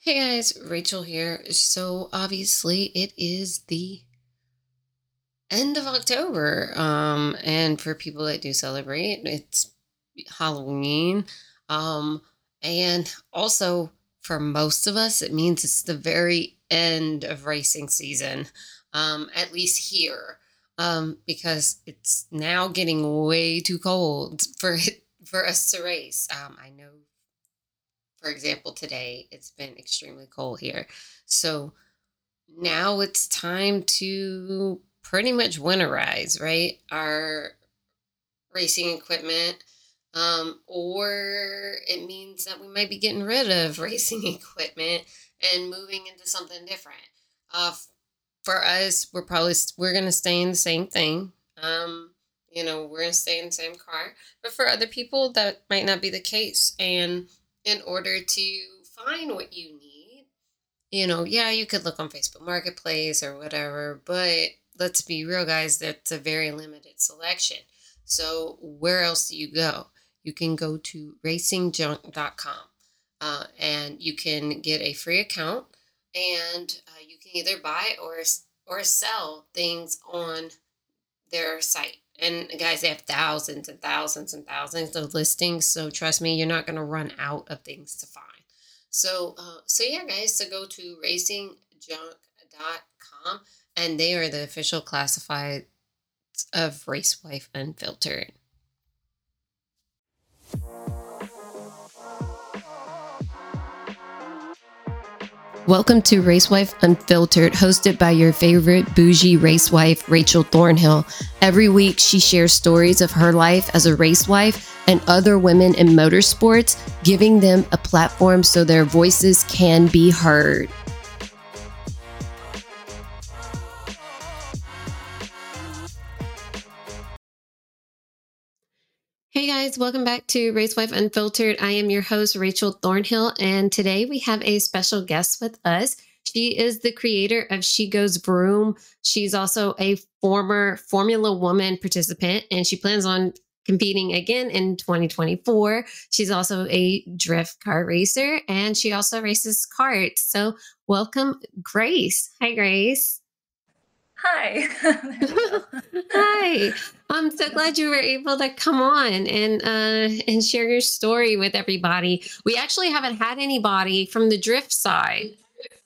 Hey guys, Rachel here. So obviously it is the end of October. Um, and for people that do celebrate, it's Halloween. Um, and also for most of us, it means it's the very end of racing season. Um, at least here. Um, because it's now getting way too cold for it for us to race. Um, I know for example, today it's been extremely cold here. So now it's time to pretty much winterize, right? Our racing equipment. Um, or it means that we might be getting rid of racing equipment and moving into something different. Uh, for us, we're probably we're gonna stay in the same thing. Um, you know, we're gonna stay in the same car. But for other people, that might not be the case. And in order to find what you need. You know, yeah, you could look on Facebook Marketplace or whatever, but let's be real, guys, that's a very limited selection. So, where else do you go? You can go to racingjunk.com uh, and you can get a free account and uh, you can either buy or, or sell things on their site. And guys, they have thousands and thousands and thousands of listings. So trust me, you're not going to run out of things to find. So, uh, so yeah, guys, so go to racingjunk.com and they are the official classified of Racewife Unfiltered. Welcome to Racewife Unfiltered, hosted by your favorite bougie racewife, Rachel Thornhill. Every week, she shares stories of her life as a racewife and other women in motorsports, giving them a platform so their voices can be heard. Hey guys, welcome back to Race Wife Unfiltered. I am your host, Rachel Thornhill, and today we have a special guest with us. She is the creator of She Goes Vroom. She's also a former Formula Woman participant, and she plans on competing again in 2024. She's also a drift car racer, and she also races karts. So, welcome, Grace. Hi, Grace. Hi. Hi. I'm so glad you were able to come on and uh, and share your story with everybody. We actually haven't had anybody from the drift side.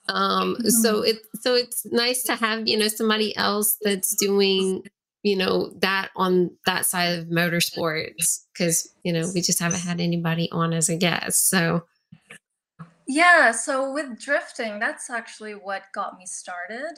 Um, mm-hmm. so it so it's nice to have, you know, somebody else that's doing, you know, that on that side of motorsports because, you know, we just haven't had anybody on as a guest. So yeah, so with drifting, that's actually what got me started.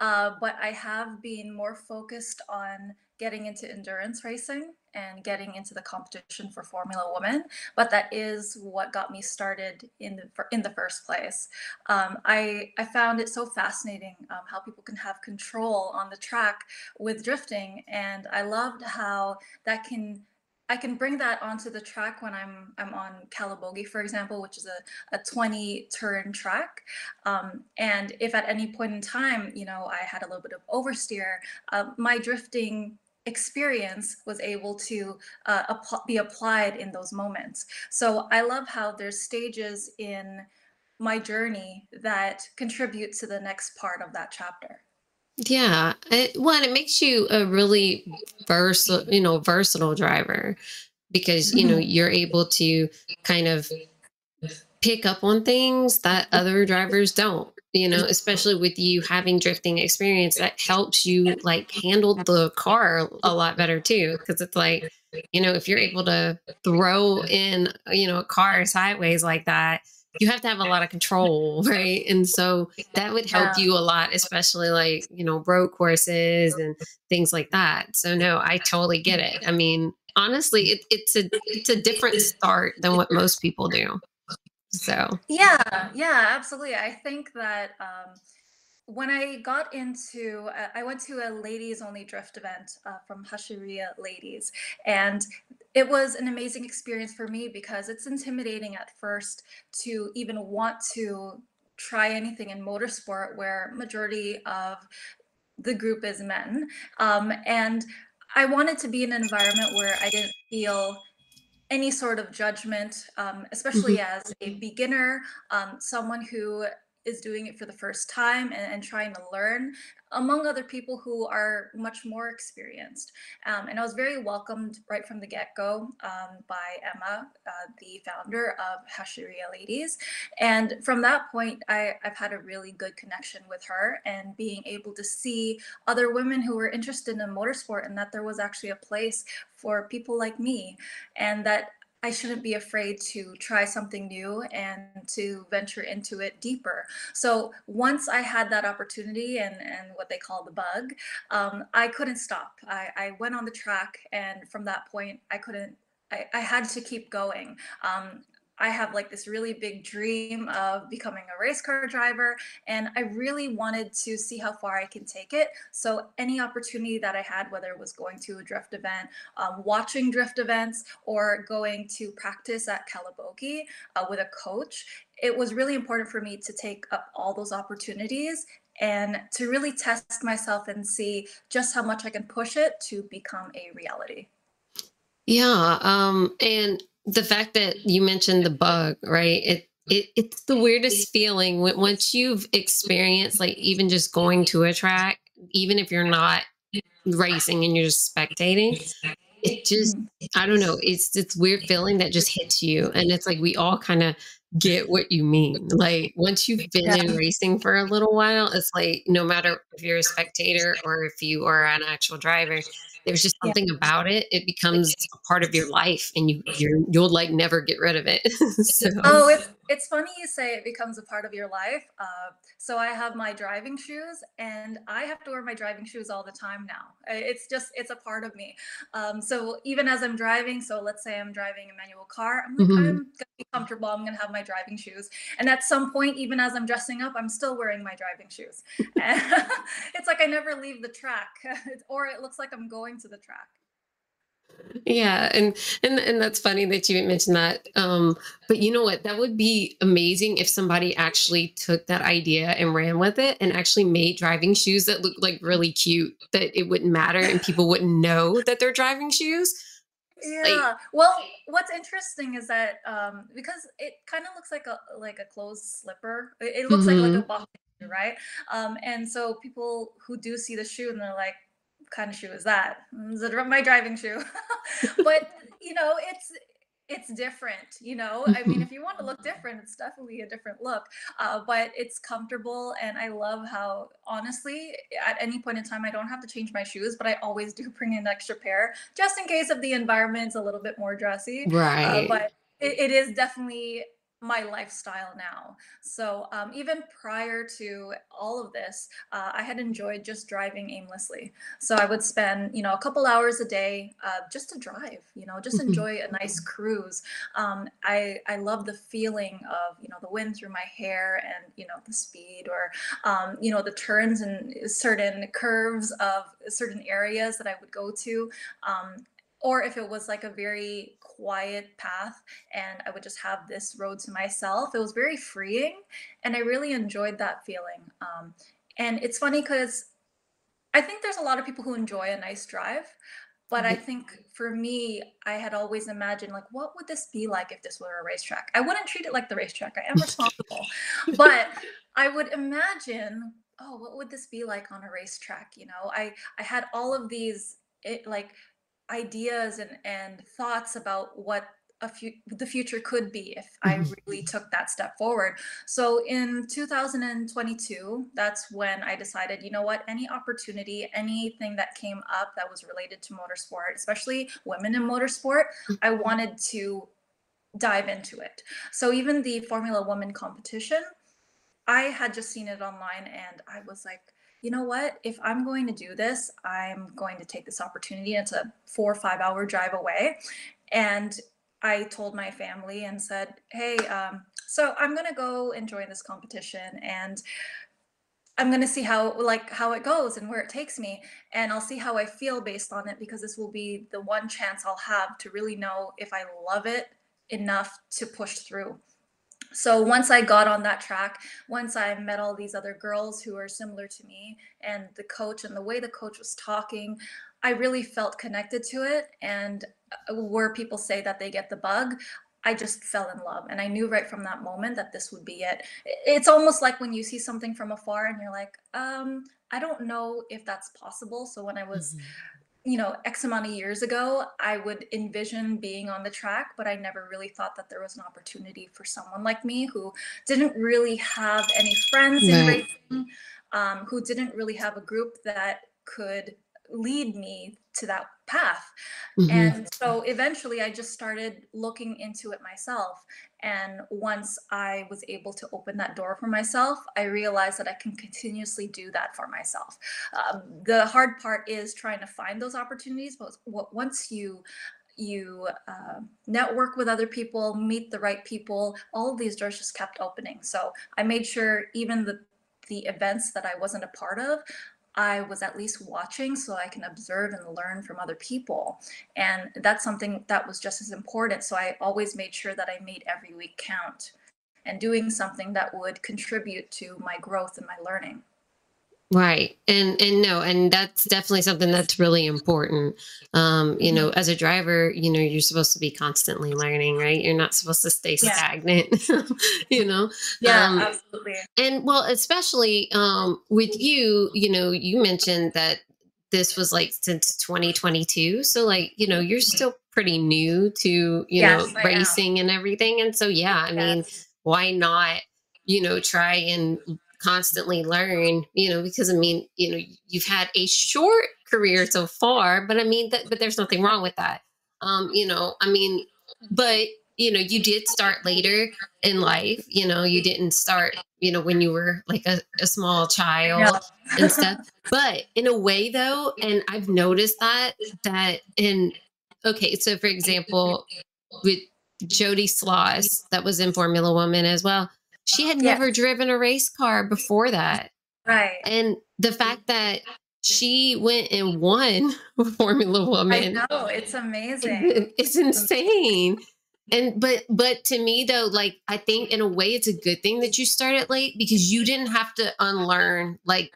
Uh, but I have been more focused on getting into endurance racing and getting into the competition for Formula Woman. But that is what got me started in the in the first place. Um, I I found it so fascinating um, how people can have control on the track with drifting, and I loved how that can I can bring that onto the track when I'm I'm on Calabogie, for example, which is a, a 20 turn track. Um, and if at any point in time, you know, I had a little bit of oversteer, uh, my drifting experience was able to uh, be applied in those moments. So I love how there's stages in my journey that contribute to the next part of that chapter. Yeah. It, one, it makes you a really versatile, you know, versatile driver because, you know, mm-hmm. you're able to kind of pick up on things that other drivers don't, you know, especially with you having drifting experience that helps you like handle the car a lot better too. Cause it's like, you know, if you're able to throw in, you know, a car sideways like that, you have to have a lot of control, right? And so that would help you a lot, especially like, you know, road courses and things like that. So no, I totally get it. I mean, honestly, it, it's a it's a different start than what most people do. So yeah, yeah, absolutely. I think that um when I got into, uh, I went to a ladies only drift event uh, from Hashiria Ladies, and it was an amazing experience for me because it's intimidating at first to even want to try anything in motorsport where majority of the group is men, um, and I wanted to be in an environment where I didn't feel any sort of judgment, um, especially as a beginner, um, someone who is doing it for the first time and, and trying to learn among other people who are much more experienced. Um, and I was very welcomed right from the get go um, by Emma, uh, the founder of Hashiria Ladies. And from that point, I, I've had a really good connection with her and being able to see other women who were interested in motorsport and that there was actually a place for people like me and that I shouldn't be afraid to try something new and to venture into it deeper. So once I had that opportunity and, and what they call the bug, um, I couldn't stop. I, I went on the track, and from that point, I couldn't. I, I had to keep going. Um, I have like this really big dream of becoming a race car driver, and I really wanted to see how far I can take it. So, any opportunity that I had, whether it was going to a drift event, um, watching drift events, or going to practice at Calabogie uh, with a coach, it was really important for me to take up all those opportunities and to really test myself and see just how much I can push it to become a reality. Yeah, um, and the fact that you mentioned the bug, right? It it it's the weirdest feeling when once you've experienced like even just going to a track, even if you're not racing and you're just spectating, it just Mhm. I don't know, it's this weird feeling that just hits you. And it's like we all kind of get what you mean. Like once you've been Yeah, in racing for a little while, it's like no matter if you're a spectator or if you are an actual driver, there's just yeah. something about it. It becomes a part of your life and you you're you'll like never get rid of it. so Oh, it's it's funny you say it becomes a part of your life. Uh, so I have my driving shoes, and I have to wear my driving shoes all the time now. It's just it's a part of me. Um, so even as I'm driving, so let's say I'm driving a manual car, I'm like Mhm. I'm gonna be comfortable. I'm gonna have my driving shoes, and at some point, even as I'm dressing up, I'm still wearing my driving shoes. It's like I never leave the track, or it looks like I'm going to the track. Yeah, and and and that's funny that you mentioned that. Um, but you know what? That would be amazing if somebody actually took that idea and ran with it and actually made driving shoes that look like really cute, that it wouldn't matter and people wouldn't know that they're driving shoes. Like, Yeah. Well, what's interesting is that um, because it kind of looks like a like a closed slipper. It, it looks like like a mhm. box right? Um, and so people who do see the shoe and they're like, "What kind of shoe is that?" "Mm, It's a dri- my driving shoe. but you know, it's it's different. You know, I mean, if you want to look different, it's definitely a different look. Uh, but it's comfortable, and I love how honestly, at any point in time, I don't have to change my shoes, but I always do bring an extra pair just in case if the environment's a little bit more dressy. Uh, Right. but it, it is definitely my lifestyle now. So um, even prior to all of this, uh, I had enjoyed just driving aimlessly. So I would spend, you know, a couple hours a day uh, just to drive, you know, just Mhm. enjoy a nice cruise. Um, I I love the feeling of, you know, the wind through my hair and you know the speed or, um, you know, the turns and certain curves of certain areas that I would go to. Um, or if it was like a very quiet path and I would just have this road to myself, it was very freeing, and I really enjoyed that feeling. Um, and it's funny because I think there's a lot of people who enjoy a nice drive, but I think for me, I had always imagined like, what would this be like if this were a racetrack? I wouldn't treat it like the racetrack. I am responsible, but I would imagine, oh, what would this be like on a racetrack? You know, I I had all of these it, like ideas and and thoughts about what a few the future could be if I Mhm. really took that step forward. So in 2022, that's when I decided, you know what, any opportunity, anything that came up that was related to motorsport, especially women in motorsport, I wanted to dive into it. So even the Formula Woman competition, I had just seen it online and I was like, you know what? If I'm going to do this, I'm going to take this opportunity. It's a four or five hour drive away. And I told my family and said, hey, um, so I'm going to go and join this competition and I'm going to see how like how it goes and where it takes me and I'll see how I feel based on it because this will be the one chance I'll have to really know if I love it enough to push through. So once I got on that track, once I met all these other girls who are similar to me and the coach and the way the coach was talking, I really felt connected to it. And uh, where people say that they get the bug, I just fell in love. And I knew right from that moment that this would be it. It's almost like when you see something from afar and you're like, um, I don't know if that's possible. So when I was Mhm. You know, X amount of years ago, I would envision being on the track, but I never really thought that there was an opportunity for someone like me who didn't really have any friends in racing, um, who didn't really have a group that could lead me to that path. Mhm. And so eventually I just started looking into it myself. And once I was able to open that door for myself, I realized that I can continuously do that for myself. Um, the hard part is trying to find those opportunities, but what, once you you uh, network with other people, meet the right people, all of these doors just kept opening. So I made sure even the the events that I wasn't a part of, I was at least watching so I can observe and learn from other people. And that's something that was just as important. So I always made sure that I made every week count and doing something that would contribute to my growth and my learning. Right. And and no, and that's definitely something that's really important. Um, you know, as a driver, you know, you're supposed to be constantly learning, right? You're not supposed to stay Yeah. stagnant, you know. Yeah, Um absolutely. and well, especially um with you, you know, you mentioned that this was like since 2022. So like, you know, you're still pretty new to, you know, Yes, am. racing and everything. And so yeah, I mean, why not, you know, try and constantly learn, you know, because I mean, you know, you've had a short career so far, but I mean that but there's nothing wrong with that. Um, you know, I mean, but you know, you did start later in life, you know, you didn't start, you know, when you were like a, a small child and stuff. But in a way though, and I've noticed that that in okay, so for example, with Jody Sloss, that was in Formula Woman as well. She had never driven a race car before that. right. And the fact that she went and won Formula Woman. I know, it's amazing. it's insane. And but but to me though, like I think in a way it's a good thing that you started late because you didn't have to unlearn like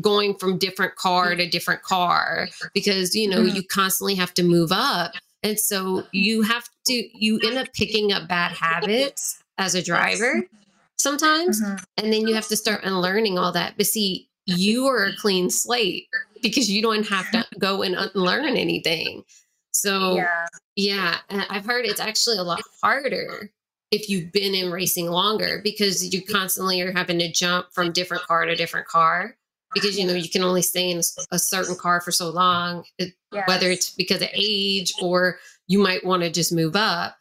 going from different car to different car because you know Mhm. you constantly have to move up. And so you have to you end up picking up bad habits as a driver sometimes Mhm. and then you have to start unlearning all that. But see, you are a clean slate because you don't have to go and unlearn anything. So Yeah. yeah, I've heard it's actually a lot harder if you've been in racing longer because you constantly are having to jump from different car to different car because you know you can only stay in a certain car for so long, it- whether it's because of age or you might want to just move up.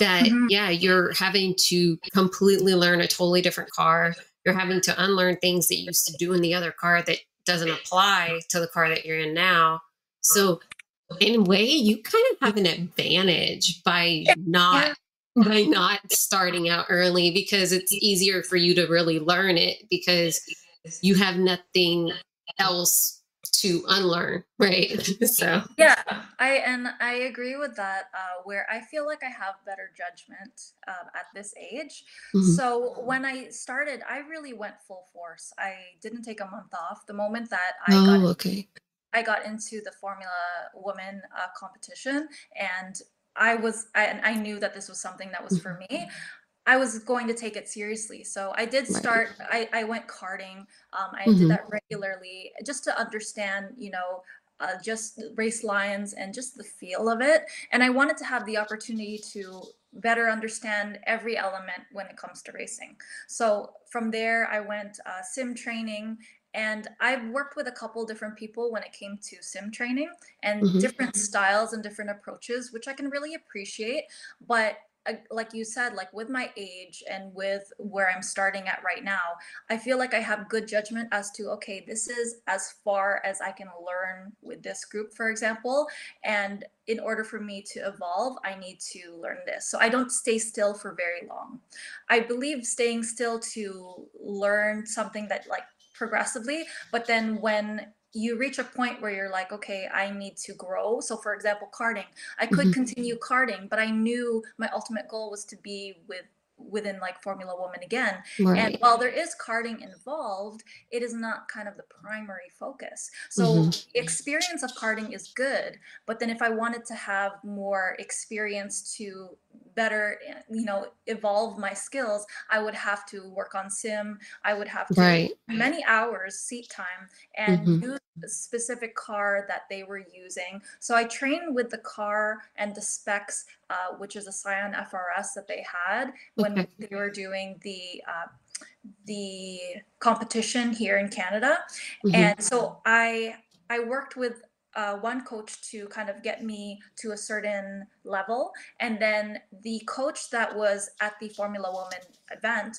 That Mhm. yeah, you're having to completely learn a totally different car. You're having to unlearn things that you used to do in the other car that doesn't apply to the car that you're in now. So in a way you kind of have an advantage by not by not starting out early because it's easier for you to really learn it because you have nothing else to unlearn right so Yeah, I and I agree with that. Uh, where I feel like I have better judgment um, at this age. Mhm. So when I started, I really went full force. I didn't take a month off. The moment that I got oh okay I got into the Formula Woman uh, competition, and I was I, and I knew that this was something that was for Mhm. me. I was going to take it seriously. So I did right start, I, I went karting. Um, I did hmm that regularly just to understand, you know, uh, just race lines and just the feel of it. And I wanted to have the opportunity to better understand every element when it comes to racing. So from there, I went uh, sim training. And I've worked with a couple different people when it came to sim training and hmm different styles and different approaches, which I can really appreciate. But Uh, like you said, like with my age and with where I'm starting at right now, I feel like I have good judgment as to, okay, this is as far as I can learn with this group, for example. And in order for me to evolve, I need to learn this. So I don't stay still for very long. I believe staying still to learn something that like progressively, but then when you reach a point where you're like, okay, I need to grow. So, for example, karting, I could hmm continue karting, but I knew my ultimate goal was to be with within like Formula Woman again. And while there is karting involved, it is not kind of the primary focus. So hmm experience of karting is good, but then if I wanted to have more experience to better, you know, evolve my skills, I would have to work on sim. I would have to Right. many hours seat time and hmm use a specific car that they were using. So I trained with the car and the specs, uh, which is a Scion FRS that they had when Okay. they were doing the uh, the competition here in Canada. hmm And so I I worked with uh, one coach to kind of get me to a certain level, and then the coach that was at the Formula Woman event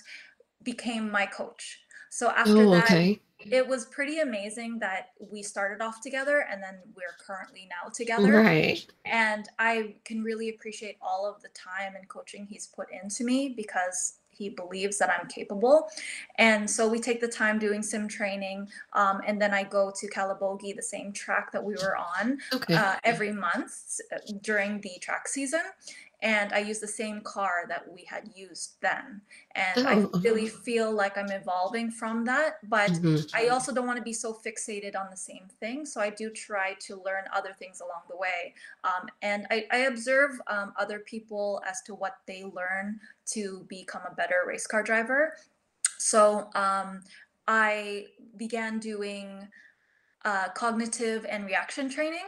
became my coach. So after Oh, that, okay. it was pretty amazing that we started off together and then we're currently now together. Right. And I can really appreciate all of the time and coaching he's put into me because he believes that I'm capable. And so we take the time doing sim training. Um, and then I go to Calabogie, the same track that we were on, Okay. uh, every month during the track season. And I use the same car that we had used then. And I Oh. really feel like I'm evolving from that. But hmm I also don't want to be so fixated on the same thing. So I do try to learn other things along the way. Um, and I, I observe um, other people as to what they learn to become a better race car driver. So um, I began doing uh, cognitive and reaction training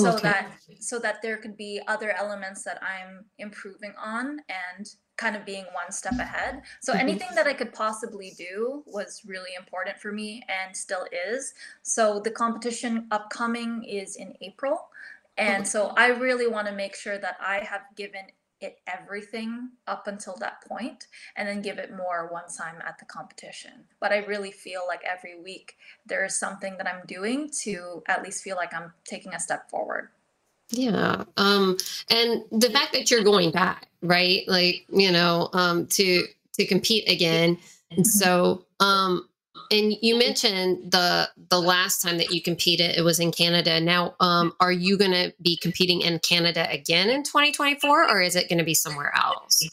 so okay. that so that there could be other elements that I'm improving on and kind of being one step ahead. So hmm anything that I could possibly do was really important for me and still is. So the competition upcoming is in April. And so I really want to make sure that I have given it everything up until that point and then give it more once I'm at the competition. But I really feel like every week there is something that I'm doing to at least feel like I'm taking a step forward. Yeah. Um, and the fact that you're going back, right? Like, you know, um, to to compete again. And Mhm. so, um, and you mentioned the the last time that you competed, it was in Canada. Now, um, are you gonna be competing in Canada again in 2024 or is it gonna be somewhere else?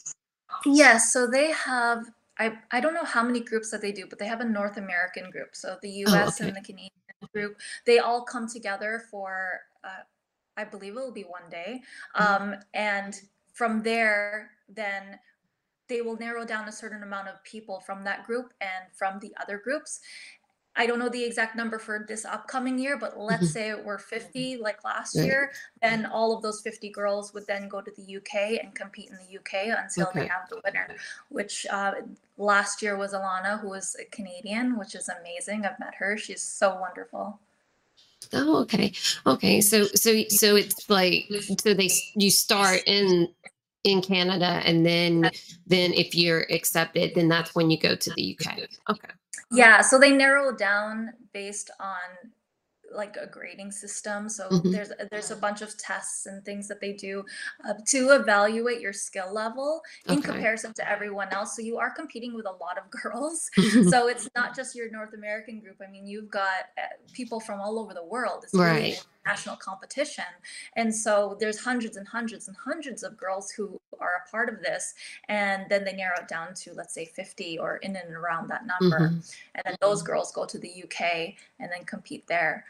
Yes, so they have I I don't know how many groups that they do, but they have a North American group. So the Oh, US and the Canadian group, they all come together for uh, I believe it will be one day. Mhm. Um, and from there, then they will narrow down a certain amount of people from that group and from the other groups. I don't know the exact number for this upcoming year, but let's Mhm. say it were 50 like last Right. year, then all of those 50 girls would then go to the UK and compete in the UK until they have the winner, which uh, last year was Alana, who was a Canadian, which is amazing. I've met her. She's so wonderful. Oh, okay. Okay. So, so, so it's like, so they, you start in, in Canada and then, then if you're accepted, then that's when you go to the UK. Okay. Yeah, so they narrow down based on like a grading system. So hmm there's there's a bunch of tests and things that they do uh, to evaluate your skill level in Okay. comparison to everyone else. So you are competing with a lot of girls. So it's not just your North American group. I mean, you've got uh, people from all over the world. It's really international competition. And so there's hundreds and hundreds and hundreds of girls who are a part of this. And then they narrow it down to, let's say, 50 or in and around that number. hmm And then those girls go to the UK and then compete there.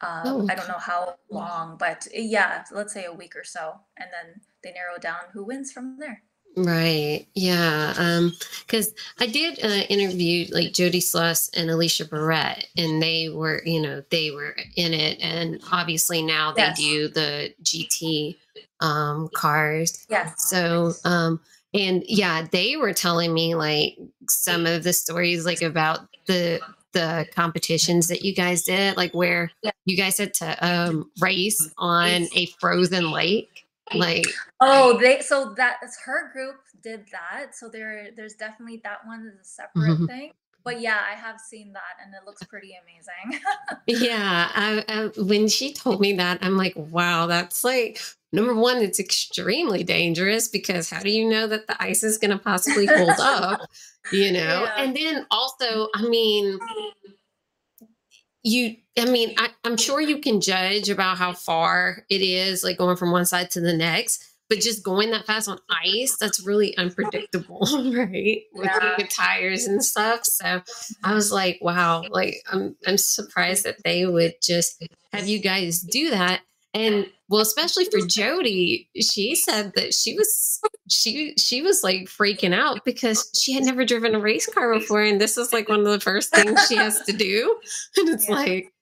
Uh, Oh, I don't know how long, but yeah, let's say a week or so. And then they narrow down who wins from there. Right. Yeah. Um, because I did uh, interview like Jody Sloss and Alicia Barrett, and they were, you know, they were in it, and obviously now they Yes. do the GT um cars. Yes. So, um, and yeah, they were telling me like some of the stories like about the the competitions that you guys did, like where Yeah. you guys had to um race on a frozen lake. Like, Oh, they so that's her group did that. So there there's definitely that one is a separate mhm. thing. But yeah, I have seen that and it looks pretty amazing. Yeah, I, I, when she told me that, I'm like, wow, that's like number one, it's extremely dangerous because how do you know that the ice is going to possibly hold up? You know, Yeah. and then also, I mean, you, I mean, I, I'm sure you can judge about how far it is, like going from one side to the next, but just going that fast on ice, that's really unpredictable, right? With, Yeah. with tires and stuff. So I was like, wow, like I'm I'm surprised that they would just have you guys do that. And well, especially for Jody, she said that she was she she was like freaking out because she had never driven a race car before, and this is like one of the first things she has to do. And it's Yeah. like,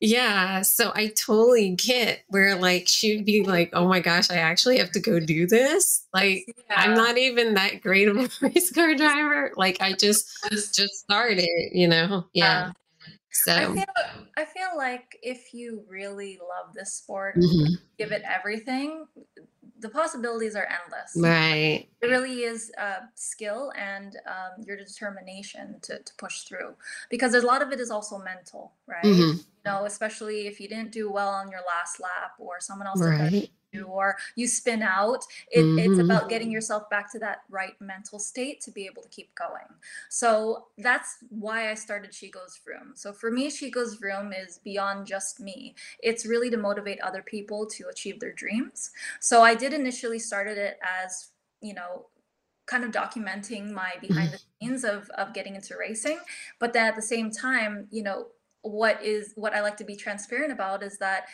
yeah. So I totally get where like she'd be like, oh my gosh, I actually have to go do this. Like I'm not even that great of a race car driver. Like I just just started, you know. Yeah. Uh, I So feel I feel like if you really love this sport, mhm. give it everything, the possibilities are endless. right. It really is uh, skill and um, your determination to, to push through because there's a lot of it is also mental, right? Mhm. Know, especially if you didn't do well on your last lap or someone else Right. you or you spin out. It, It's Mhm. about getting yourself back to that right mental state to be able to keep going. So that's why I started She Goes Vroom. So for me, She Goes Vroom is beyond just me. It's really to motivate other people to achieve their dreams. So I did initially started it as, you know, kind of documenting my behind the scenes of of getting into racing, but then at the same time, you know, what is what I like to be transparent about is that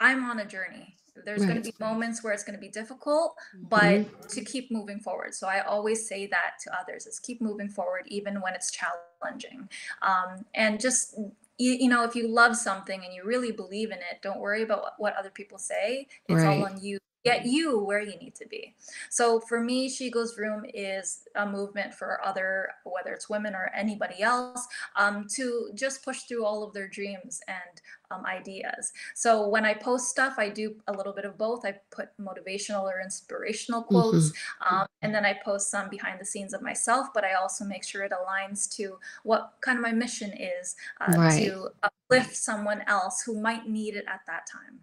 I'm on a journey. There's going to be moments where it's going to be difficult, but Mhm. to keep moving forward. So I always say that to others is keep moving forward even when it's challenging. Um, and just you, you know, if you love something and you really believe in it, don't worry about what, what other people say. It's all on you. Get you where you need to be. So for me, She Goes Vroom is a movement for other, whether it's women or anybody else, um, to just push through all of their dreams and um, ideas. So when I post stuff, I do a little bit of both. I put motivational or inspirational quotes, um, and then I post some behind the scenes of myself. But I also make sure it aligns to what kind of my mission is uh, Right. to uplift someone else who might need it at that time.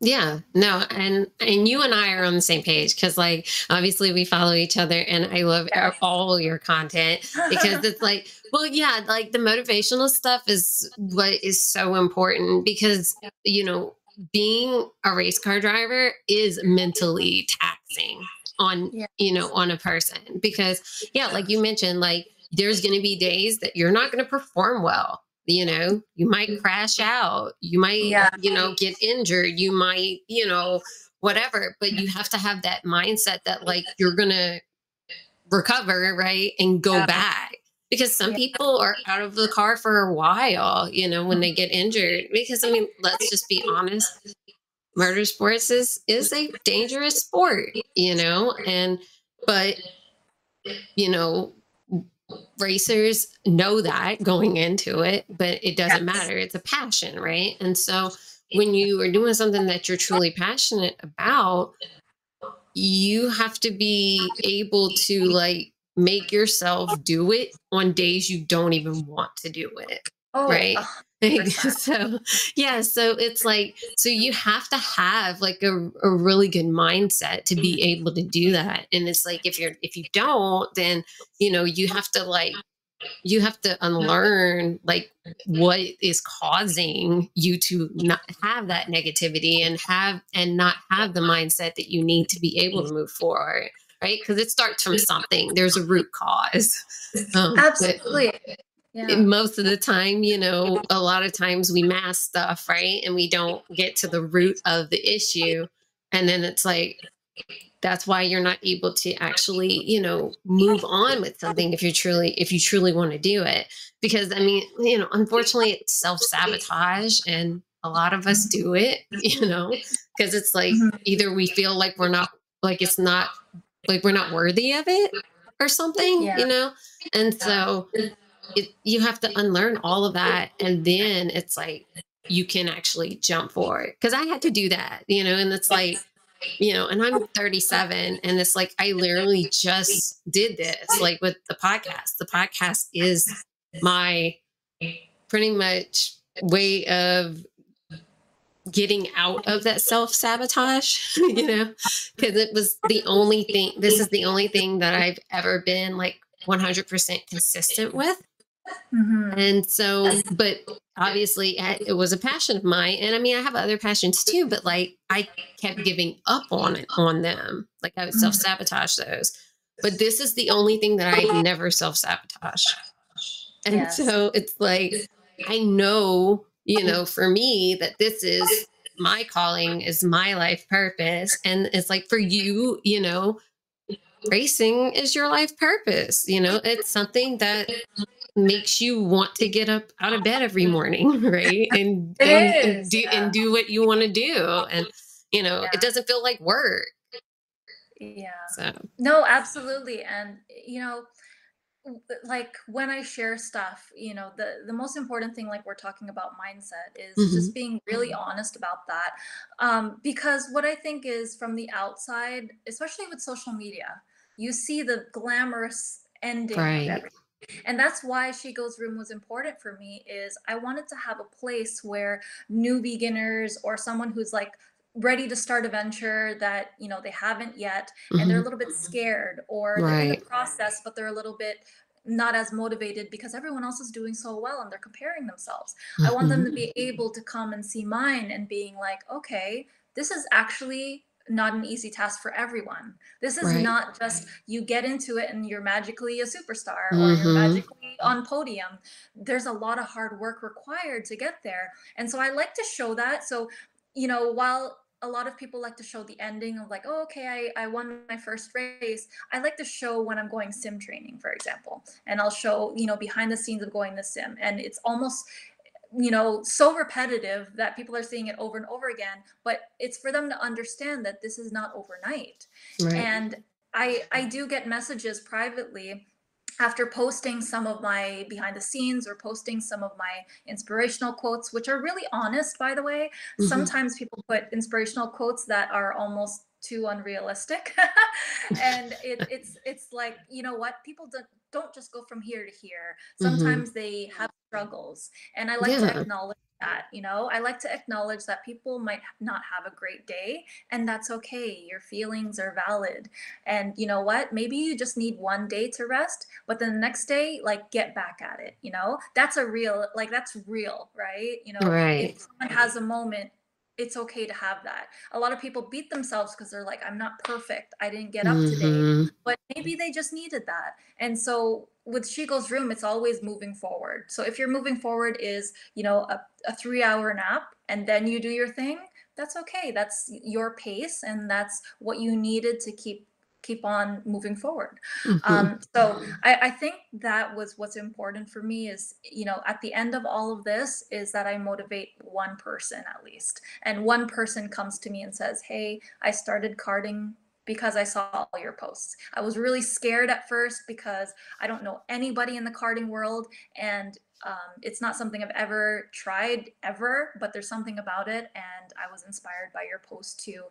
Yeah, no, and and you and I are on the same page because, like, obviously we follow each other, and I love Yeah. all your content because it's like, well, yeah, like the motivational stuff is what is so important because you know being a race car driver is mentally taxing on Yeah. you know on a person because yeah, like you mentioned, like there's going to be days that you're not going to perform well you know you might crash out you might Yeah. you know get injured you might you know whatever but you have to have that mindset that like you're gonna recover right and go Yeah. back because some people are out of the car for a while you know when they get injured because i mean let's just be honest motorsports is is a dangerous sport you know and but you know racers know that going into it but it doesn't Yes. matter it's a passion right and so when you are doing something that you're truly passionate about you have to be able to like make yourself do it on days you don't even want to do it Oh, Right. Ugh, Like, 100%. so yeah so it's like so you have to have like a, a really good mindset to be able to do that and it's like if you're if you don't then you know you have to like you have to unlearn like what is causing you to not have that negativity and have and not have the mindset that you need to be able to move forward right? Because it starts from something. There's a root cause. Um, but- absolutely. Yeah. most of the time, you know, a lot of times we mask stuff, right? And we don't get to the root of the issue. And then it's like, that's why you're not able to actually, you know, move on with something if you truly, if you truly want to do it. Because I mean, you know, unfortunately, it's self sabotage and a lot of us do it, you know, because it's like Mhm. either we feel like we're not, like it's not, like we're not worthy of it or something, Yeah. you know? And so, it, you have to unlearn all of that and then it's like you can actually jump forward because i had to do that you know and it's like you know and i'm 37 and it's like i literally just did this like with the podcast. The podcast is my pretty much way of getting out of that self-sabotage you know because it was the only thing this is the only thing that i've ever been like 100% consistent with Mhm. And so, but obviously it was a passion of mine. And I mean, I have other passions too, but like I kept giving up on it, on them. Like I would Mhm. self sabotage those. But this is the only thing that I never self sabotage. And Yes. so it's like, I know, you know, for me that this is my calling, is my life purpose. And it's like for you, you know, racing is your life purpose. You know, it's something that makes you want to get up out of bed every morning, right? And, and, and do yeah. and do what you want to do. And you know, Yeah. it doesn't feel like work. Yeah. So No, absolutely. And you know, like when I share stuff, you know, the the most important thing like we're talking about mindset is Mhm. just being really honest about that. Um because what I think is from the outside, especially with social media, you see the glamorous ending of Right. everything. And that's why She Goes Vroom was important for me is I wanted to have a place where new beginners or someone who's like ready to start a venture that, you know, they haven't yet and they're a Mhm. little bit scared or they're in the process but they're a little bit not as motivated because everyone else is doing so well and they're comparing themselves. I want them to be able to come and see mine and being like, okay, this is actually not an easy task for everyone. This is Right. not just you get into it and you're magically a superstar or you're Mhm. magically on podium. There's a lot of hard work required to get there. And so I like to show that. So, you know, while a lot of people like to show the ending of like, oh, okay, I, I won my first race. I like to show when I'm going sim training, for example. And I'll show, you know, behind the scenes of going the sim. And it's almost you know so repetitive that people are seeing it over and over again but it's for them to understand that this is not overnight Right. and i i do get messages privately after posting some of my behind the scenes or posting some of my inspirational quotes which are really honest by the way Mhm. sometimes people put inspirational quotes that are almost too unrealistic. And it, it's it's like you know what? People don't don't just go from here to here. Mhm. sometimes they have struggles and i like to acknowledge that you know? I like to acknowledge that people might not have a great day and that's okay. Your feelings are valid. And you know what? Maybe you just need one day to rest but then the next day like get back at it you know? That's a real like that's real right? You know Right. if someone has a moment it's okay to have that a lot of people beat themselves because they're like i'm not perfect i didn't get up today Mhm. but maybe they just needed that. And so with She Goes Vroom, it's always moving forward. So if your moving forward is, you know, a, a three hour nap and then you do your thing, that's okay. That's your pace and that's what you needed to keep keep on moving forward. Mhm. Um, so I, I think that was what's important for me is, you know, at the end of all of this is that I motivate one person at least. And one person comes to me and says, Hey, I started karting because I saw all your posts. I was really scared at first because I don't know anybody in the karting world and um, it's not something I've ever tried ever, but there's something about it. And I was inspired by your post to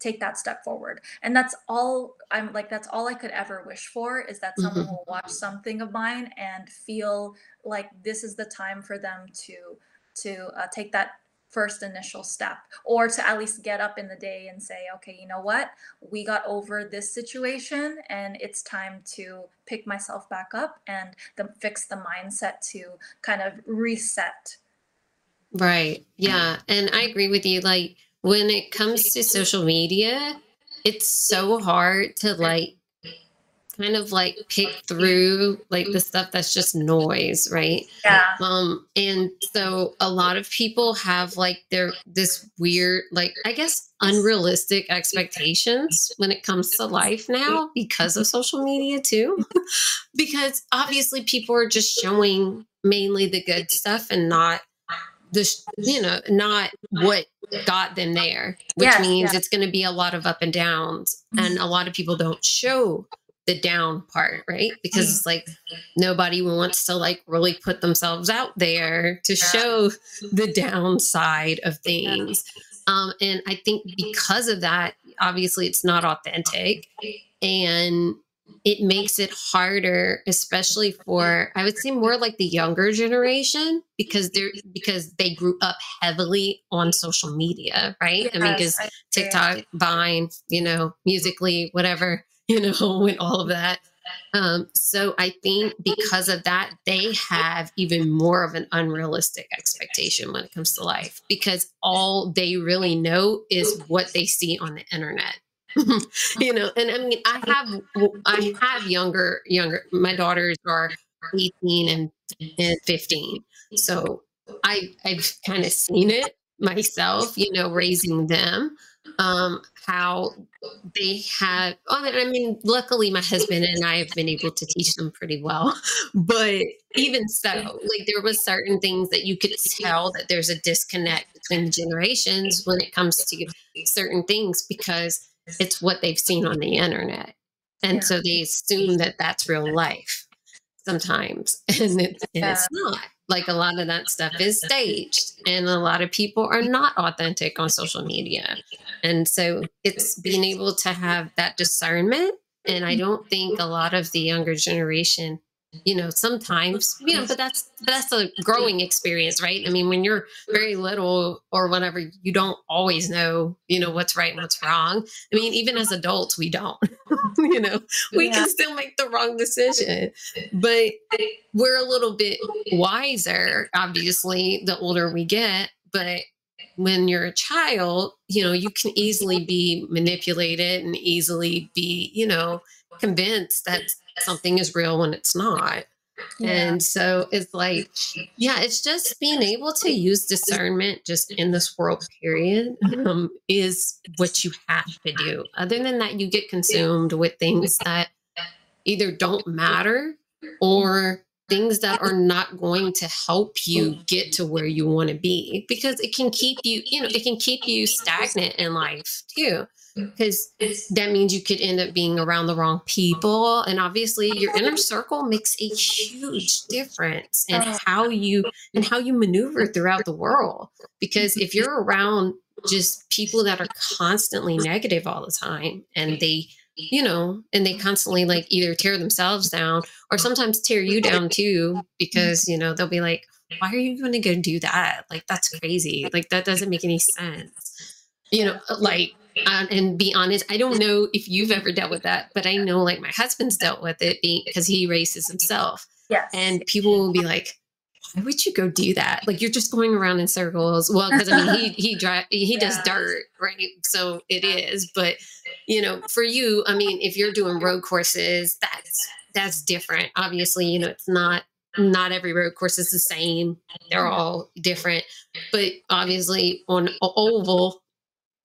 take that step forward. And that's all I'm like, that's all I could ever wish for is that someone Mhm. will watch something of mine and feel like this is the time for them to to uh, take that first initial step or to at least get up in the day and say okay you know what we got over this situation and it's time to pick myself back up and the, fix the mindset to kind of reset Right. Yeah. And I agree with you. Like when it comes to social media, it's so hard to like kind of like pick through like the stuff that's just noise, right? yeah Um, and so a lot of people have like their this weird, like I guess unrealistic expectations when it comes to life now because of social media too. because obviously people are just showing mainly the good stuff and not the you know not what got them uh, there which Yes, means yeah. it's going to be a lot of up and downs and mm-hmm. a lot of people don't show the down part right? Because mm-hmm. it's like nobody wants to like really put themselves out there to show the downside of things. Um and i think because of that obviously it's not authentic and it makes it harder especially for i would say more like the younger generation because they're because they grew up heavily on social media right? I mean because Yes, tiktok vine you know Musical.ly whatever you know and all of that. Um, so I think because of that, they have even more of an unrealistic expectation when it comes to life because all they really know is what they see on the internet. you know, and I mean, I have I have younger younger. My daughters are eighteen and, fifteen, so I I've kind of seen it myself. You know, raising them um, how they have, I mean, luckily my husband and I have been able to teach them pretty well. But even so, like there was certain things that you could tell that there's a disconnect between the generations when it comes to certain things because it's what they've seen on the internet. And yeah. so they assume that that's real life sometimes. And, it, and it's not like a lot of that stuff is staged and a lot of people are not authentic on social media and so it's being able to have that discernment and i don't think a lot of the younger generation you know sometimes you know but that's that's a growing experience right? I mean when you're very little or whatever you don't always know you know what's right and what's wrong. I mean even as adults we don't you know we yeah. can still make the wrong decision. But we're a little bit wiser obviously the older we get. But when you're a child you know you can easily be manipulated and easily be you know convinced that something is real when it's not. Yeah. And so it's like, yeah, it's just being able to use discernment just in this world, period, um, is what you have to do. Other than that, you get consumed with things that either don't matter or things that are not going to help you get to where you want to be because it can keep you, you know, it can keep you stagnant in life too because that means you could end up being around the wrong people and obviously your inner circle makes a huge difference in how you and how you maneuver throughout the world because if you're around just people that are constantly negative all the time and they you know and they constantly like either tear themselves down or sometimes tear you down too because you know they'll be like why are you going to go do that? Like that's crazy. Like that doesn't make any sense. You know like um, and be honest, I don't know if you've ever dealt with that, but I know like my husband's dealt with it because he races himself. Yes. And people will be like, why would you go do that? Like you're just going around in circles. Well, because I mean he he drive he does dirt, right? So it is. But you know, for you, I mean, if you're doing road courses, that's that's different. Obviously, you know, it's not not every road course is the same. They're all different. But obviously on oval,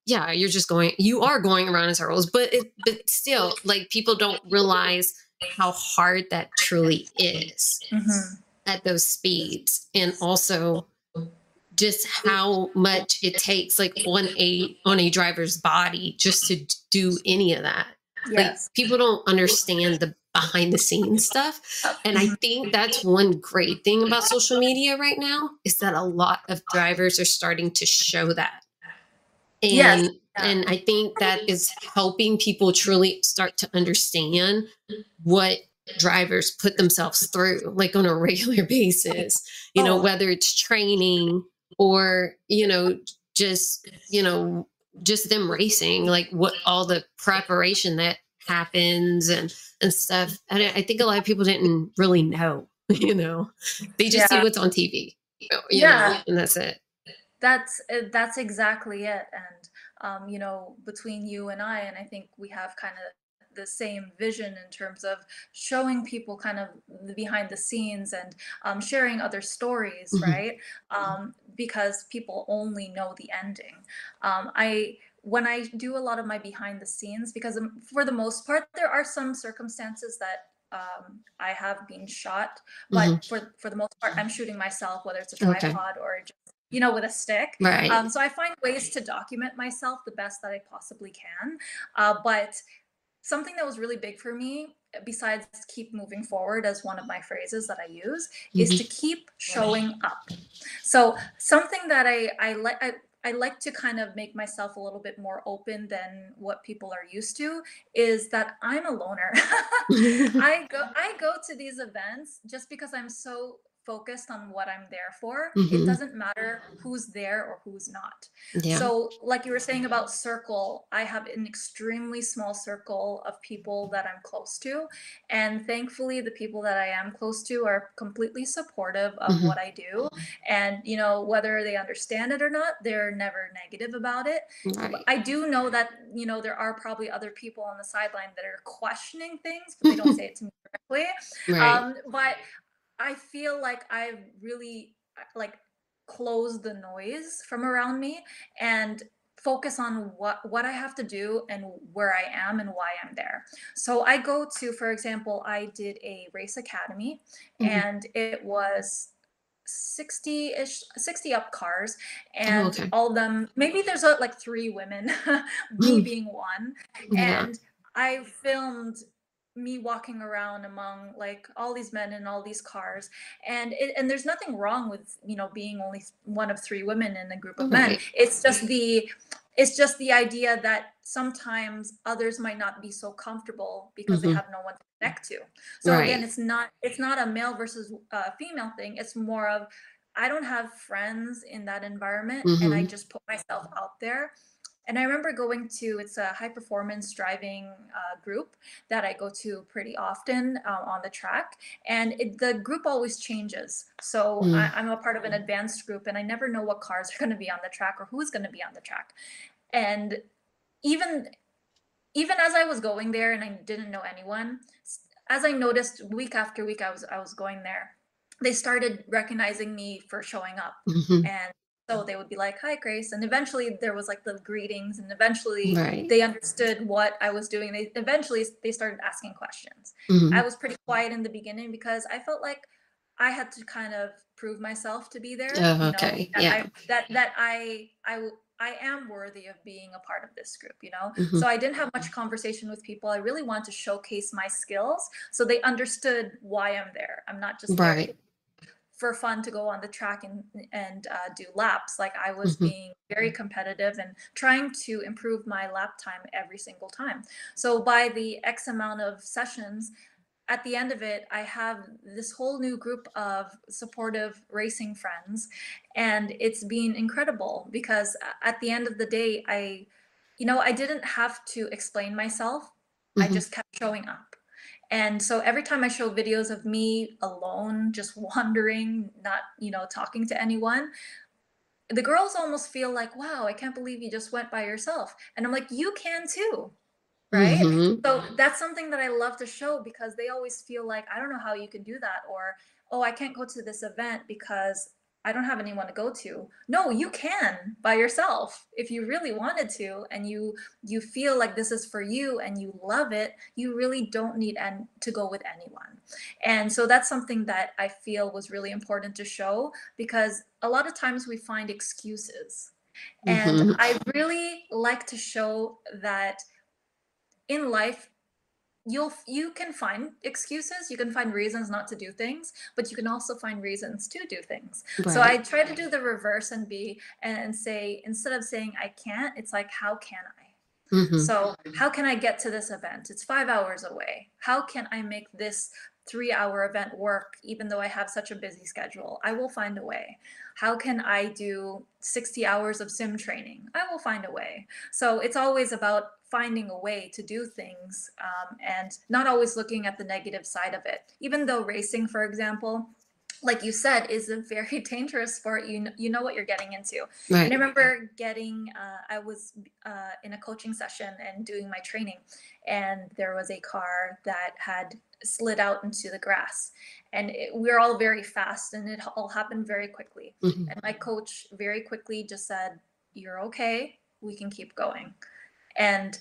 yeah, you're just going, you are going around in circles, but it, but still, like people don't realize how hard that truly is mm-hmm. at those speeds, and also just how much it takes, like on a on a driver's body, just to do any of that. Yes. Like people don't understand the behind the scenes stuff. And I think that's one great thing about social media right now is that a lot of drivers are starting to show that and yes. and I think that is helping people truly start to understand what drivers put themselves through like on a regular basis you know oh. whether it's training or you know just you know just them racing like what all the preparation that happens and and stuff and I, I think a lot of people didn't really know you know they just yeah. see what's on tv yeah know, and that's it that's eh, that's exactly it and um, you know between you and i and i think we have kind of the same vision in terms of showing people kind of the behind the scenes and um, sharing other stories mm-hmm. right um, because people only know the ending um, i when i do a lot of my behind the scenes because um, for the most part there are some circumstances that um, I have been shot, but mm-hmm. for for the most part, I'm shooting myself, whether it's a tripod okay. or just you know, with a stick. Right. Um, so I find ways to document myself the best that I possibly can. Uh, but something that was really big for me, besides keep moving forward as one of my phrases that I use, mm-hmm. is to keep showing up. So something that I I like. I, I like to kind of make myself a little bit more open than what people are used to is that I'm a loner. I go I go to these events just because I'm so focused on what I'm there for. It Mhm. doesn't matter who's there or who's not. Yeah. So, like you were saying about circle, I have an extremely small circle of people that I'm close to. And thankfully, the people that I am close to are completely supportive of Mhm. what I do. And, you know, whether they understand it or not, they're never negative about it. Right. I do know that, you know, there are probably other people on the sideline that are questioning things, but they don't say it to me directly. Right. Um, but I feel like I've really uh, like closed the noise from around me and focus on what what I have to do and where I am and why I'm there. So I go to, for example, I did a race academy Mhm. and it was 60-ish 60 up cars Oh, and okay. all of them maybe there's like three women me Mm. being one Yeah. and i filmed me walking around among like all these men in all these cars and it, and there's nothing wrong with you know being only one of three women in a group of men Right. it's just the it's just the idea that sometimes others might not be so comfortable because they Mhm. have no one to connect to so again it's not it's not a male versus uh, female thing it's more of i don't have friends in that environment and i Mhm. just put myself out there and I remember going to it's a high performance driving uh, group that I go to pretty often uh, on the track, and it, the group always changes. So I, Mm. I'm a part of an advanced group, and I never know what cars are going to be on the track or who's going to be on the track. And even even as I was going there and I didn't know anyone, as I noticed week after week I was I was going there, they started recognizing me for showing up. Mhm. And so they would be like, "Hi, Grace." And eventually there was like the greetings and eventually Right. they understood what I was doing. They eventually they started asking questions. I Mhm. was pretty quiet in the beginning because I felt like I had to kind of prove myself to be there, Oh, you know, okay. that Yeah. I that that I I I am worthy of being a part of this group, you know. Mhm. So I didn't have much conversation with people. I really wanted to showcase my skills so they understood why I'm there. I'm not just Right. For fun to go on the track and and uh, do laps. Like I was Mhm. being very competitive and trying to improve my lap time every single time. So by the X amount of sessions, at the end of it, I have this whole new group of supportive racing friends, and it's been incredible because at the end of the day, I, you know, I didn't have to explain myself. I Mhm. just kept showing up. And so every time I show videos of me alone, just wandering, not, you know, talking to anyone, the girls almost feel like, wow, I can't believe you just went by yourself. And I'm like, you can too right? Mhm. So that's something that I love to show because they always feel like, I don't know how you can do that, or oh, I can't go to this event because I don't have anyone to go to. No, you can by yourself if you really wanted to, and you you feel like this is for you and you love it. You really don't need and to go with anyone. And so that's something that I feel was really important to show because a lot of times we find excuses. And Mhm. I really like to show that in life you'll you can find excuses you can find reasons not to do things but you can also find reasons to do things so i try to do the reverse and be and, say instead of saying i can't it's like how can i Mhm. so, how can I get to this event? It's five hours away. How can I make this three hour event work, even though I have such a busy schedule? I will find a way. How can I do 60 hours of sim training? I will find a way. So, it's always about finding a way to do things um, and not always looking at the negative side of it. Even though racing, for example, like you said, is a very dangerous sport. You know, you know what you're getting into. And I remember getting, uh, I was uh, in a coaching session and doing my training, and there was a car that had slid out into the grass. And it, we were all very fast, and it all happened very quickly. Mhm. And my coach very quickly just said, You're okay. We can keep going. And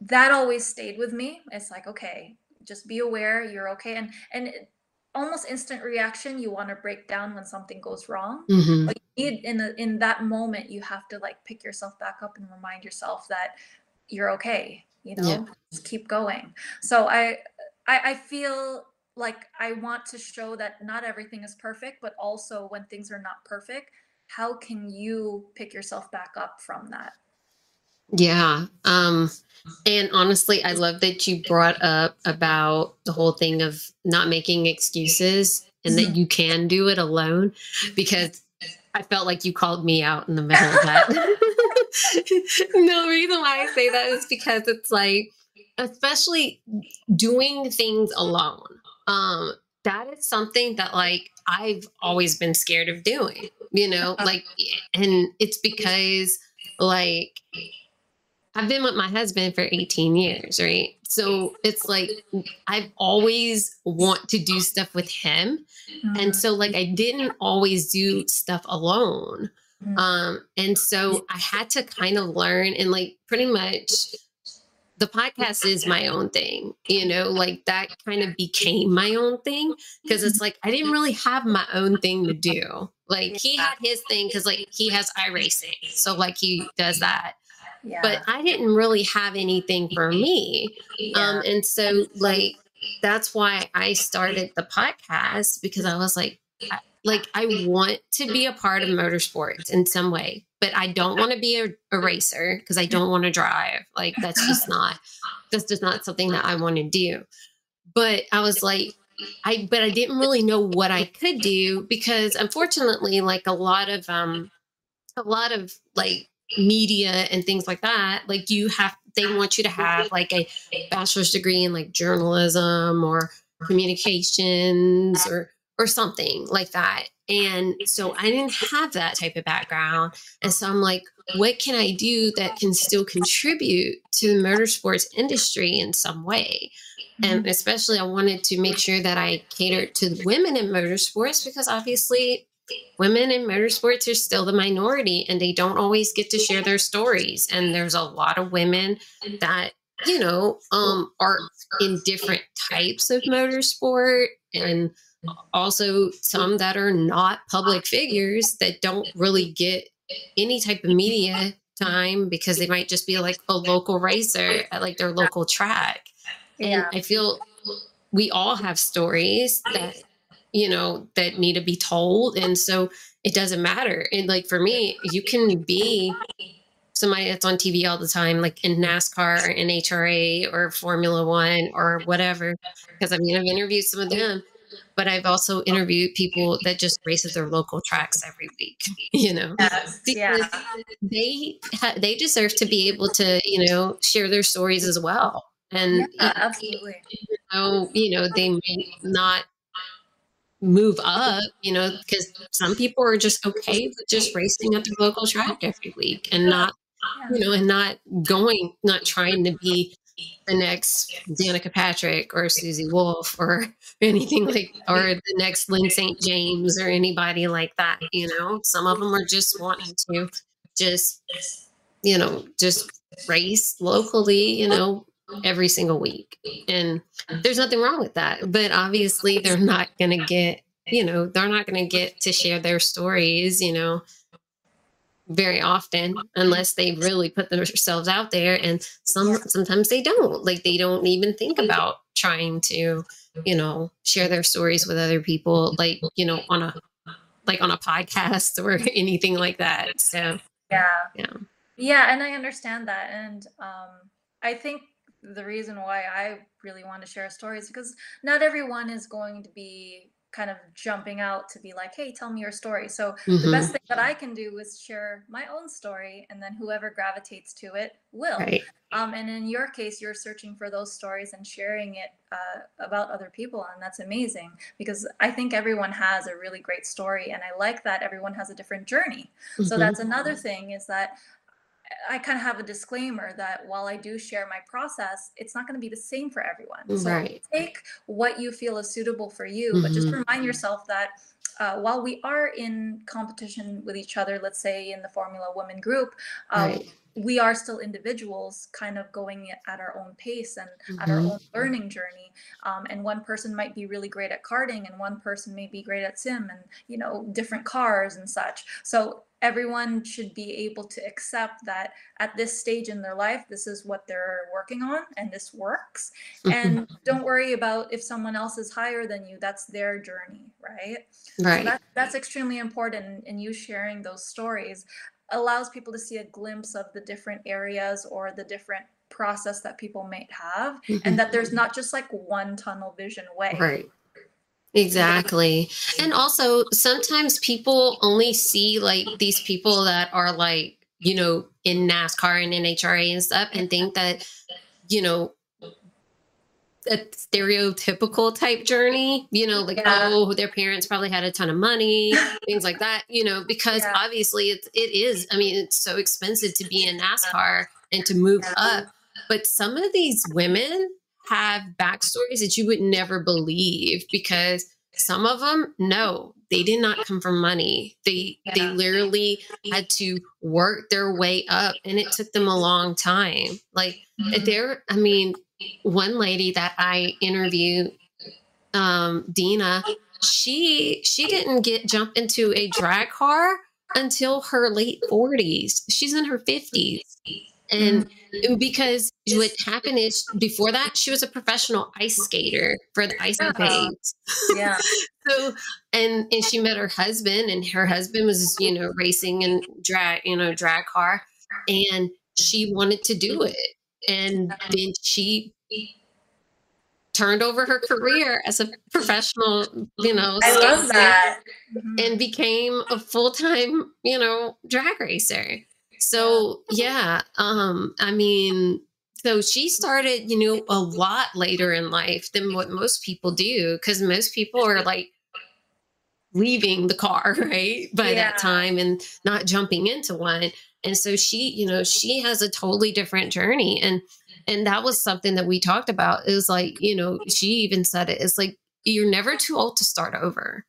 that always stayed with me. It's like, okay, just be aware you're okay. And, and it, almost instant reaction, you want to break down when something goes wrong Mhm. but you need in a, in that moment you have to like pick yourself back up and remind yourself that you're okay you Yeah. know just keep going so I, I i feel like i want to show that not everything is perfect but also when things are not perfect how can you pick yourself back up from that Yeah. Um and honestly, I love that you brought up about the whole thing of not making excuses and that you can do it alone because I felt like you called me out in the middle of that. no reason why I say that is because it's like, especially doing things alone. Um, that is something that like I've always been scared of doing, you know, like, and it's because like I've been with my husband for 18 years, right? So it's like I've always want to do stuff with him. And so like I didn't always do stuff alone. mhm. Um and so I had to kind of learn and like pretty much the podcast is my own thing, you know, like that kind of became my own thing because it's like I didn't really have my own thing to do. Like he had his thing because like he has iRacing. So like he does that. Yeah. But I didn't really have anything for me. Um, and so like that's why I started the podcast because I was like, I, like I want to be a part of motorsports in some way, but I don't want to be a, a racer because I don't want to drive. Like that's just not that's just not something that I want to do. But I was like, I but I didn't really know what I could do because unfortunately, like a lot of um a lot of like media and things like that, like you have they want you to have like a bachelor's degree in like journalism or communications or or something like that. And so I didn't have that type of background. And so I'm like, what can I do that can still contribute to the motorsports industry in some way? And Mhm. especially, I wanted to make sure that I catered to women in motorsports because obviously, women in motorsports are still the minority and they don't always get to share their stories. And there's a lot of women that, you know, um, are in different types of motorsport and also some that are not public figures that don't really get any type of media time because they might just be like a local racer at like their local track. And Yeah. I feel we all have stories that, you know, that need to be told. And so it doesn't matter. And like for me, you can be somebody that's on TV all the time, like in NASCAR or NHRA or Formula One or whatever. Because I mean, I've interviewed some of them, but I've also interviewed people that just race at their local tracks every week, you know, Yes. because Yeah. they ha- they deserve to be able to, you know, share their stories as well. And Yeah, absolutely. know, you know, they may not move up, you know, because some people are just okay with just racing at the local track every week and not, you know, and not going, not trying to be the next Danica Patrick or Susie Wolff or anything like, or the next Lyn St. James or anybody like that, you know. Some of them are just wanting to just, you know, just race locally, you know, every single week. And there's nothing wrong with that. But obviously, they're not going to get, you know, they're not going to get to share their stories, you know, very often unless they really put themselves out there. And some sometimes they don't. Like they don't even think about trying to, you know, share their stories with other people, like, you know, on a like on a podcast or anything like that. So Yeah. yeah. Yeah, and I understand that. And um, I think the reason why I really want to share a story is because not everyone is going to be kind of jumping out to be like, hey, tell me your story. So the Mhm. best thing that I can do is share my own story, and then whoever gravitates to it will. Right. Um, and in your case, you're searching for those stories and sharing it uh, about other people, and that's amazing because I think everyone has a really great story, and I like that everyone has a different journey. So Mhm. that's another thing is that I kind of have a disclaimer that while I do share my process, it's not going to be the same for everyone. So Right. take what you feel is suitable for you, but just Mhm. remind yourself that uh, while we are in competition with each other, let's say in the Formula Women group, uh, Right. we are still individuals kind of going at our own pace and at our Mhm. own learning journey um, and one person might be really great at karting and one person may be great at sim and you know different cars and such so everyone should be able to accept that at this stage in their life this is what they're working on and this works and don't worry about if someone else is higher than you that's their journey right so Right. that, that's extremely important and you sharing those stories allows people to see a glimpse of the different areas or the different process that people might have Mhm. and that there's not just like one tunnel vision way Right. Exactly. And also, sometimes people only see like these people that are like, you know, in NASCAR and NHRA and stuff and think that, you know, a stereotypical type journey, you know, like, Yeah. oh, their parents probably had a ton of money, things like that, you know, because Yeah. obviously it's, it is, I mean, it's so expensive to be in NASCAR and to move Yeah. up. But some of these women have backstories that you would never believe because some of them, no, they did not come from money. They they literally had to work their way up and it took them a long time. Like Mhm. there, I mean, one lady that I interviewed, um, Dina, she she didn't get jump into a drag car until her late 40s. She's in her 50s. And mm-hmm. and because what happened is before that, she was a professional ice skater for the ice Yeah. Yeah. So and and she met her husband, and her husband was you know racing and drag you know drag car, and she wanted to do it, and then she turned over her career as a professional you know I love skater that. And became a full-time you know drag racer so yeah um i mean so she started you know a lot later in life than what most people do because most people are like leaving the car right by Yeah. that time and not jumping into one and so she you know she has a totally different journey and and that was something that we talked about is like you know she even said it it's like you're never too old to start over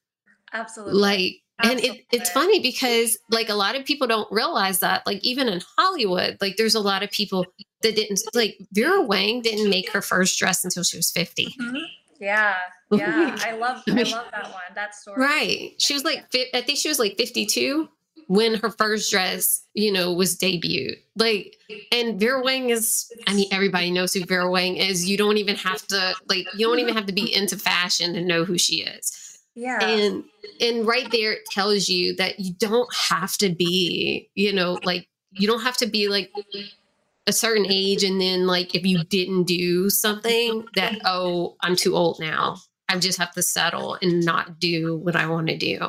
Absolutely. like and it, it's funny because like a lot of people don't realize that like even in hollywood like there's a lot of people that didn't like vera wang didn't make her first dress until she was 50 Mhm. Yeah. Yeah. I love I love that one. That story. right she was like i think she was like 52 when her first dress you know was debuted like and vera wang is i mean everybody knows who vera wang is you don't even have to like you don't even have to be into fashion to know who she is Yeah. and and right there it tells you that you don't have to be you know like you don't have to be like a certain age and then like if you didn't do something that oh i'm too old now i just have to settle and not do what i want to do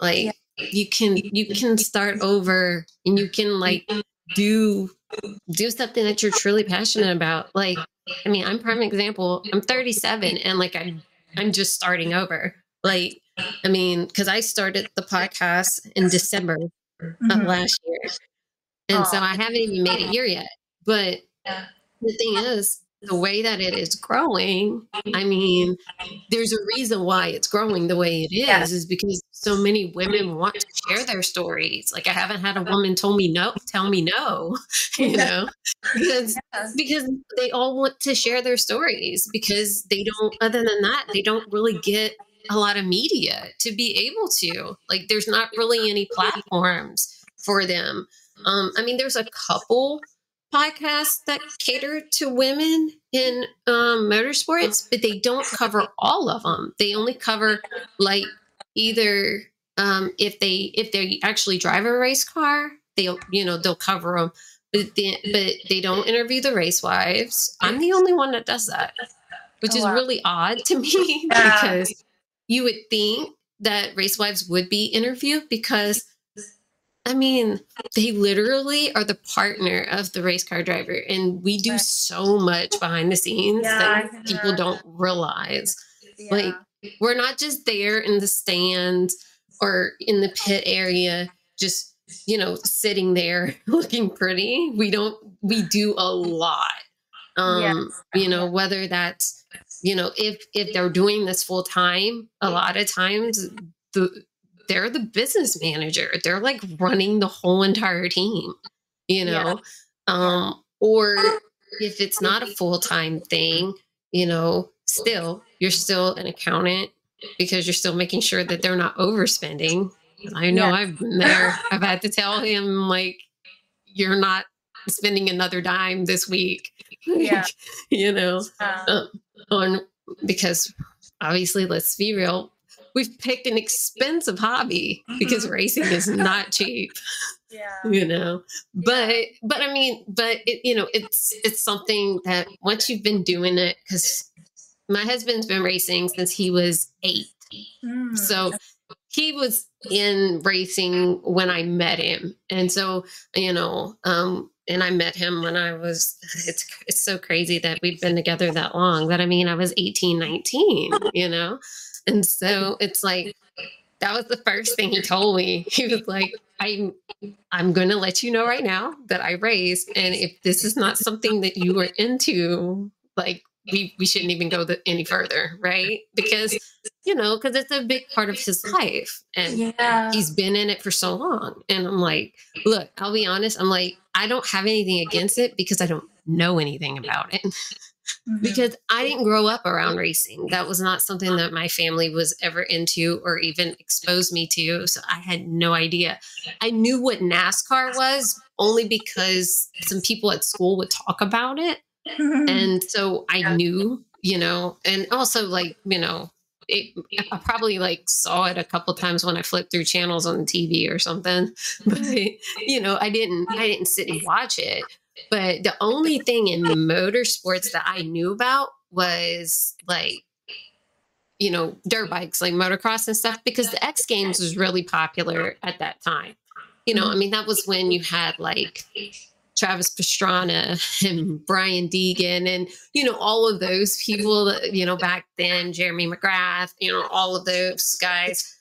like Yeah. you can you can start over and you can like do do something that you're truly passionate about like i mean i'm prime example i'm 37 and like i'm i'm just starting over like i mean because i started the podcast in december of Mhm. last year and so i haven't even made a year yet but the thing is the way that it is growing i mean there's a reason why it's growing the way it is Yeah. is because so many women want to share their stories like i haven't had a woman tell me no tell me no you know because Yeah. because they all want to share their stories because they don't other than that they don't really get a lot of media to be able to like there's not really any platforms for them um i mean there's a couple podcasts that cater to women in um motorsports but they don't cover all of them they only cover like either um if they if they actually drive a race car they'll you know they'll cover them but they, but they don't interview the race wives. I'm the only one that does that, which Oh, is wow. really odd to me Yeah. because you would think that race wives would be interviewed because I mean, they literally are the partner of the race car driver and we do so much behind the scenes Yeah, that people don't realize. Yeah. Like we're not just there in the stands or in the pit area just you know sitting there looking pretty we don't we do a lot um Yes. you know whether that's you know if if they're doing this full time a lot of times the they're the business manager. They're like running the whole entire team you know? Um or if it's not a full-time thing you know still you're still an accountant because you're still making sure that they're not overspending. I know Yeah. i've been there. I've had to tell him like you're not spending another dime this week Yeah. you know? Um, uh, on because obviously let's be real we've picked an expensive hobby because Mhm. racing is not cheap yeah. you know but but i mean but it, you know it's it's something that once you've been doing it because my husband's been racing since he was eight. Mm, So he was in racing when I met him. And so, you know, um, and I met him when I was, it's, it's so crazy that we've been together that long that I mean, I was 18, 19, you know? And so it's like, that was the first thing he told me. He was like, I'm, I'm going to let you know right now that I raised And if this is not something that you are into, like, we, we shouldn't even go the, any further, right? Because you know, because it's a big part of his life. And yeah. he's been in it for so long. And I'm like, look, I'll be honest. I'm like, I don't have anything against it because I don't know anything about it. Mhm. because I didn't grow up around racing. That was not something that my family was ever into or even exposed me to. So I had no idea. I knew what NASCAR was only because some people at school would talk about it and so I knew, you know, and also like, you know, it, I probably like saw it a couple times when I flipped through channels on the TV or something, but you know, I didn't, I didn't sit and watch it. But the only thing in motorsports that I knew about was like, you know, dirt bikes, like motocross and stuff, because the X Games was really popular at that time. You know, I mm-hmm. mean, that was when you had like Travis Pastrana and Brian Deegan and you know all of those people that you know back then Jeremy McGrath you know all of those guys.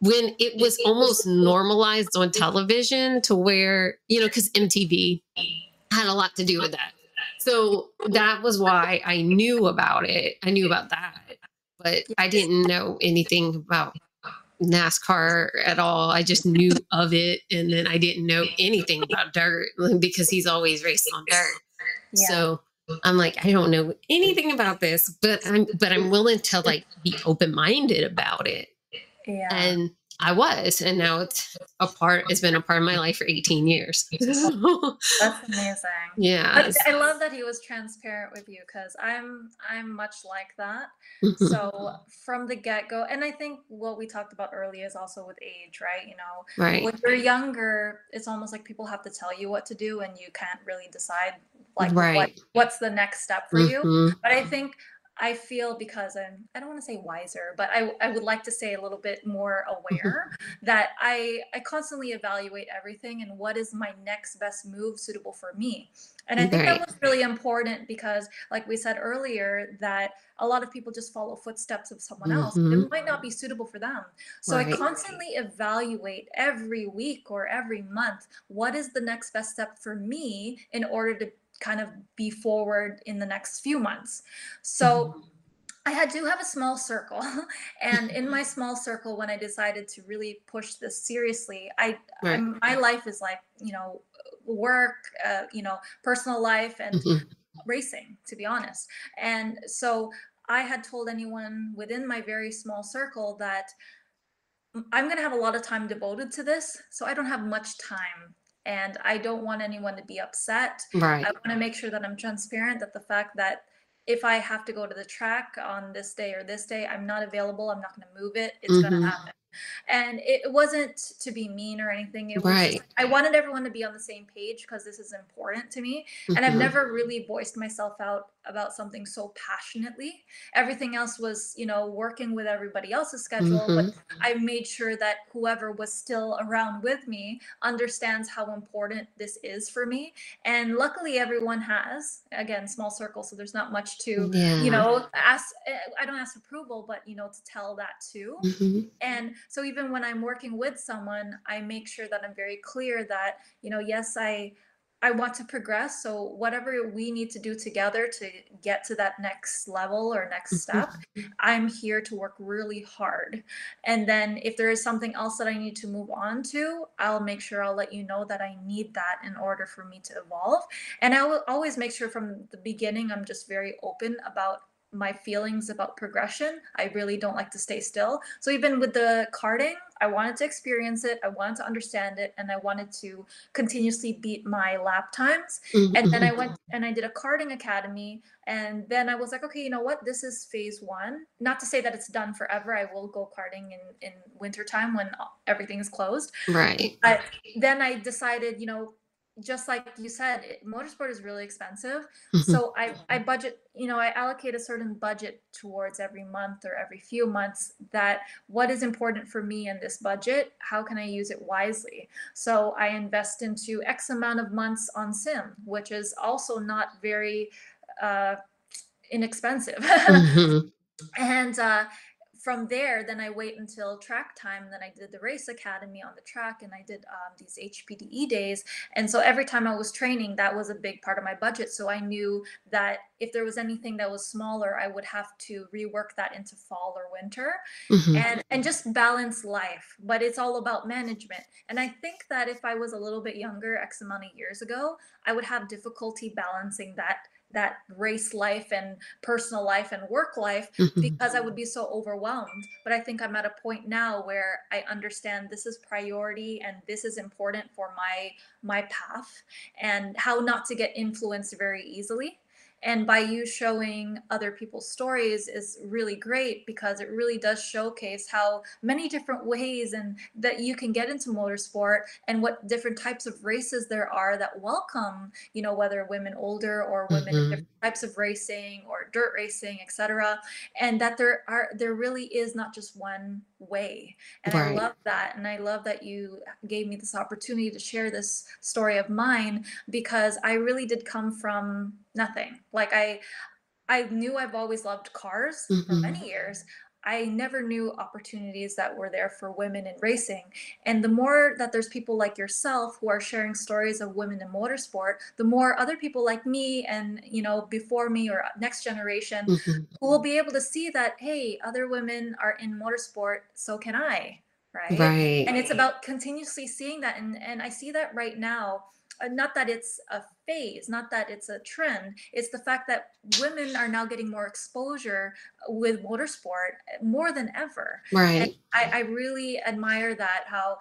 When it was almost normalized on television to where you know cuz MTV had a lot to do with that. So that was why I knew about it. I knew about that but I didn't know anything about NASCAR at all. I just knew of it, and then I didn't know anything about dirt because he's always raced on dirt. Yeah. So I'm like, I don't know anything about this, but I'm but I'm willing to like be open minded about it, yeah. and I was, and now it's a part. It's been a part of my life for 18 years. That's amazing. yeah. But I love that he was transparent with you because I'm I'm much like that. So from the get go, and I think what we talked about earlier is also with age, right? You know, right. when you're younger, it's almost like people have to tell you what to do, and you can't really decide like what Right. what's the next step for you. Mhm. But I think I feel because I'm I don't want to say wiser, but I I would like to say a little bit more aware that I I constantly evaluate everything and what is my next best move suitable for me. And I think Right. that was really important because like we said earlier that a lot of people just follow footsteps of someone else. but Mhm. It might not be suitable for them. So I constantly evaluate every week or every month what is the next best step for me in order to kind of be forward in the next few months. So Mhm. I had do have a small circle, and in my small circle, when I decided to really push this seriously, I, Right. I'm, my life is like you know work, uh, you know personal life, and Mhm. racing, to be honest. And so I had told anyone within my very small circle that "Mm, I'm going to have a lot of time devoted to this, so I don't have much time. And I don't want anyone to be upset. Right. I want to make sure that I'm transparent that the fact that if I have to go to the track on this day or this day, I'm not available, I'm not going to move it, it's going Mhm. to happen. And it wasn't to be mean or anything. It was Right. just, I wanted everyone to be on the same page because this is important to me. And I've Mhm. never really voiced myself out about something so passionately. Everything else was, you know, working with everybody else's schedule, but Mhm. I made sure that whoever was still around with me understands how important this is for me. And luckily, everyone has. Again, small circle, so there's not much to, Yeah. you know, ask. eh, I don't ask approval, but you know, to tell that too. Mhm. And so even when I'm working with someone, I make sure that I'm very clear that, you know, yes, I I want to progress. So whatever we need to do together to get to that next level or next step, Mhm. I'm here to work really hard. And then if there is something else that I need to move on to, I'll make sure I'll let you know that I need that in order for me to evolve. And I will always make sure from the beginning I'm just very open about my feelings about progression. I really don't like to stay still. So even with the karting, I wanted to experience it, I wanted to understand it, and I wanted to continuously beat my lap times. And then I Mhm. went and I did a karting academy. And then I was like, okay, you know what? This is phase one. Not to say that it's done forever. I will go karting in, in wintertime when everything is closed. Right. But then I decided, you know, just like you said, it, motorsport is really expensive. Mhm. So I, I budget, you know, I allocate a certain budget towards every month or every few months that what is important for me in this budget, how can I use it wisely? So I invest into X amount of months on sim, which is also not very uh, inexpensive. Mhm. and uh, from there, then I wait until track time. Then I did the race academy on the track, and I did um, these HPDE days. And so every time I was training, that was a big part of my budget. So I knew that if there was anything that was smaller, I would have to rework that into fall or winter, Mhm. and and just balance life. But it's all about management. And I think that if I was a little bit younger, X amount of years ago, I would have difficulty balancing that that race life and personal life and work life Mhm. because I would be so overwhelmed. But I think I'm at a point now where I understand this is priority and this is important for my my path and how not to get influenced very easily. And by you showing other people's stories is really great because it really does showcase how many different ways and that you can get into motorsport and what different types of races there are that welcome, you know, whether women older or women in Mhm. different types of racing or dirt racing, etc and that there are there really is not just one way and i love that and i love that you gave me this opportunity to share this story of mine because i really did come from nothing like i I knew I've always loved cars for Mhm. many years. I never knew opportunities that were there for women in racing. And the more that there's people like yourself who are sharing stories of women in motorsport, the more other people like me and, you know, before me or next generation Mhm. who will be able to see that, hey, other women are in motorsport, so can I, right? Right. And it's about continuously seeing that. And, and I see that right now. Uh, not that it's a phase, not that it's a trend. It's the fact that women are now getting more exposure with motorsport uh, more than ever. And Right. I, I really admire that how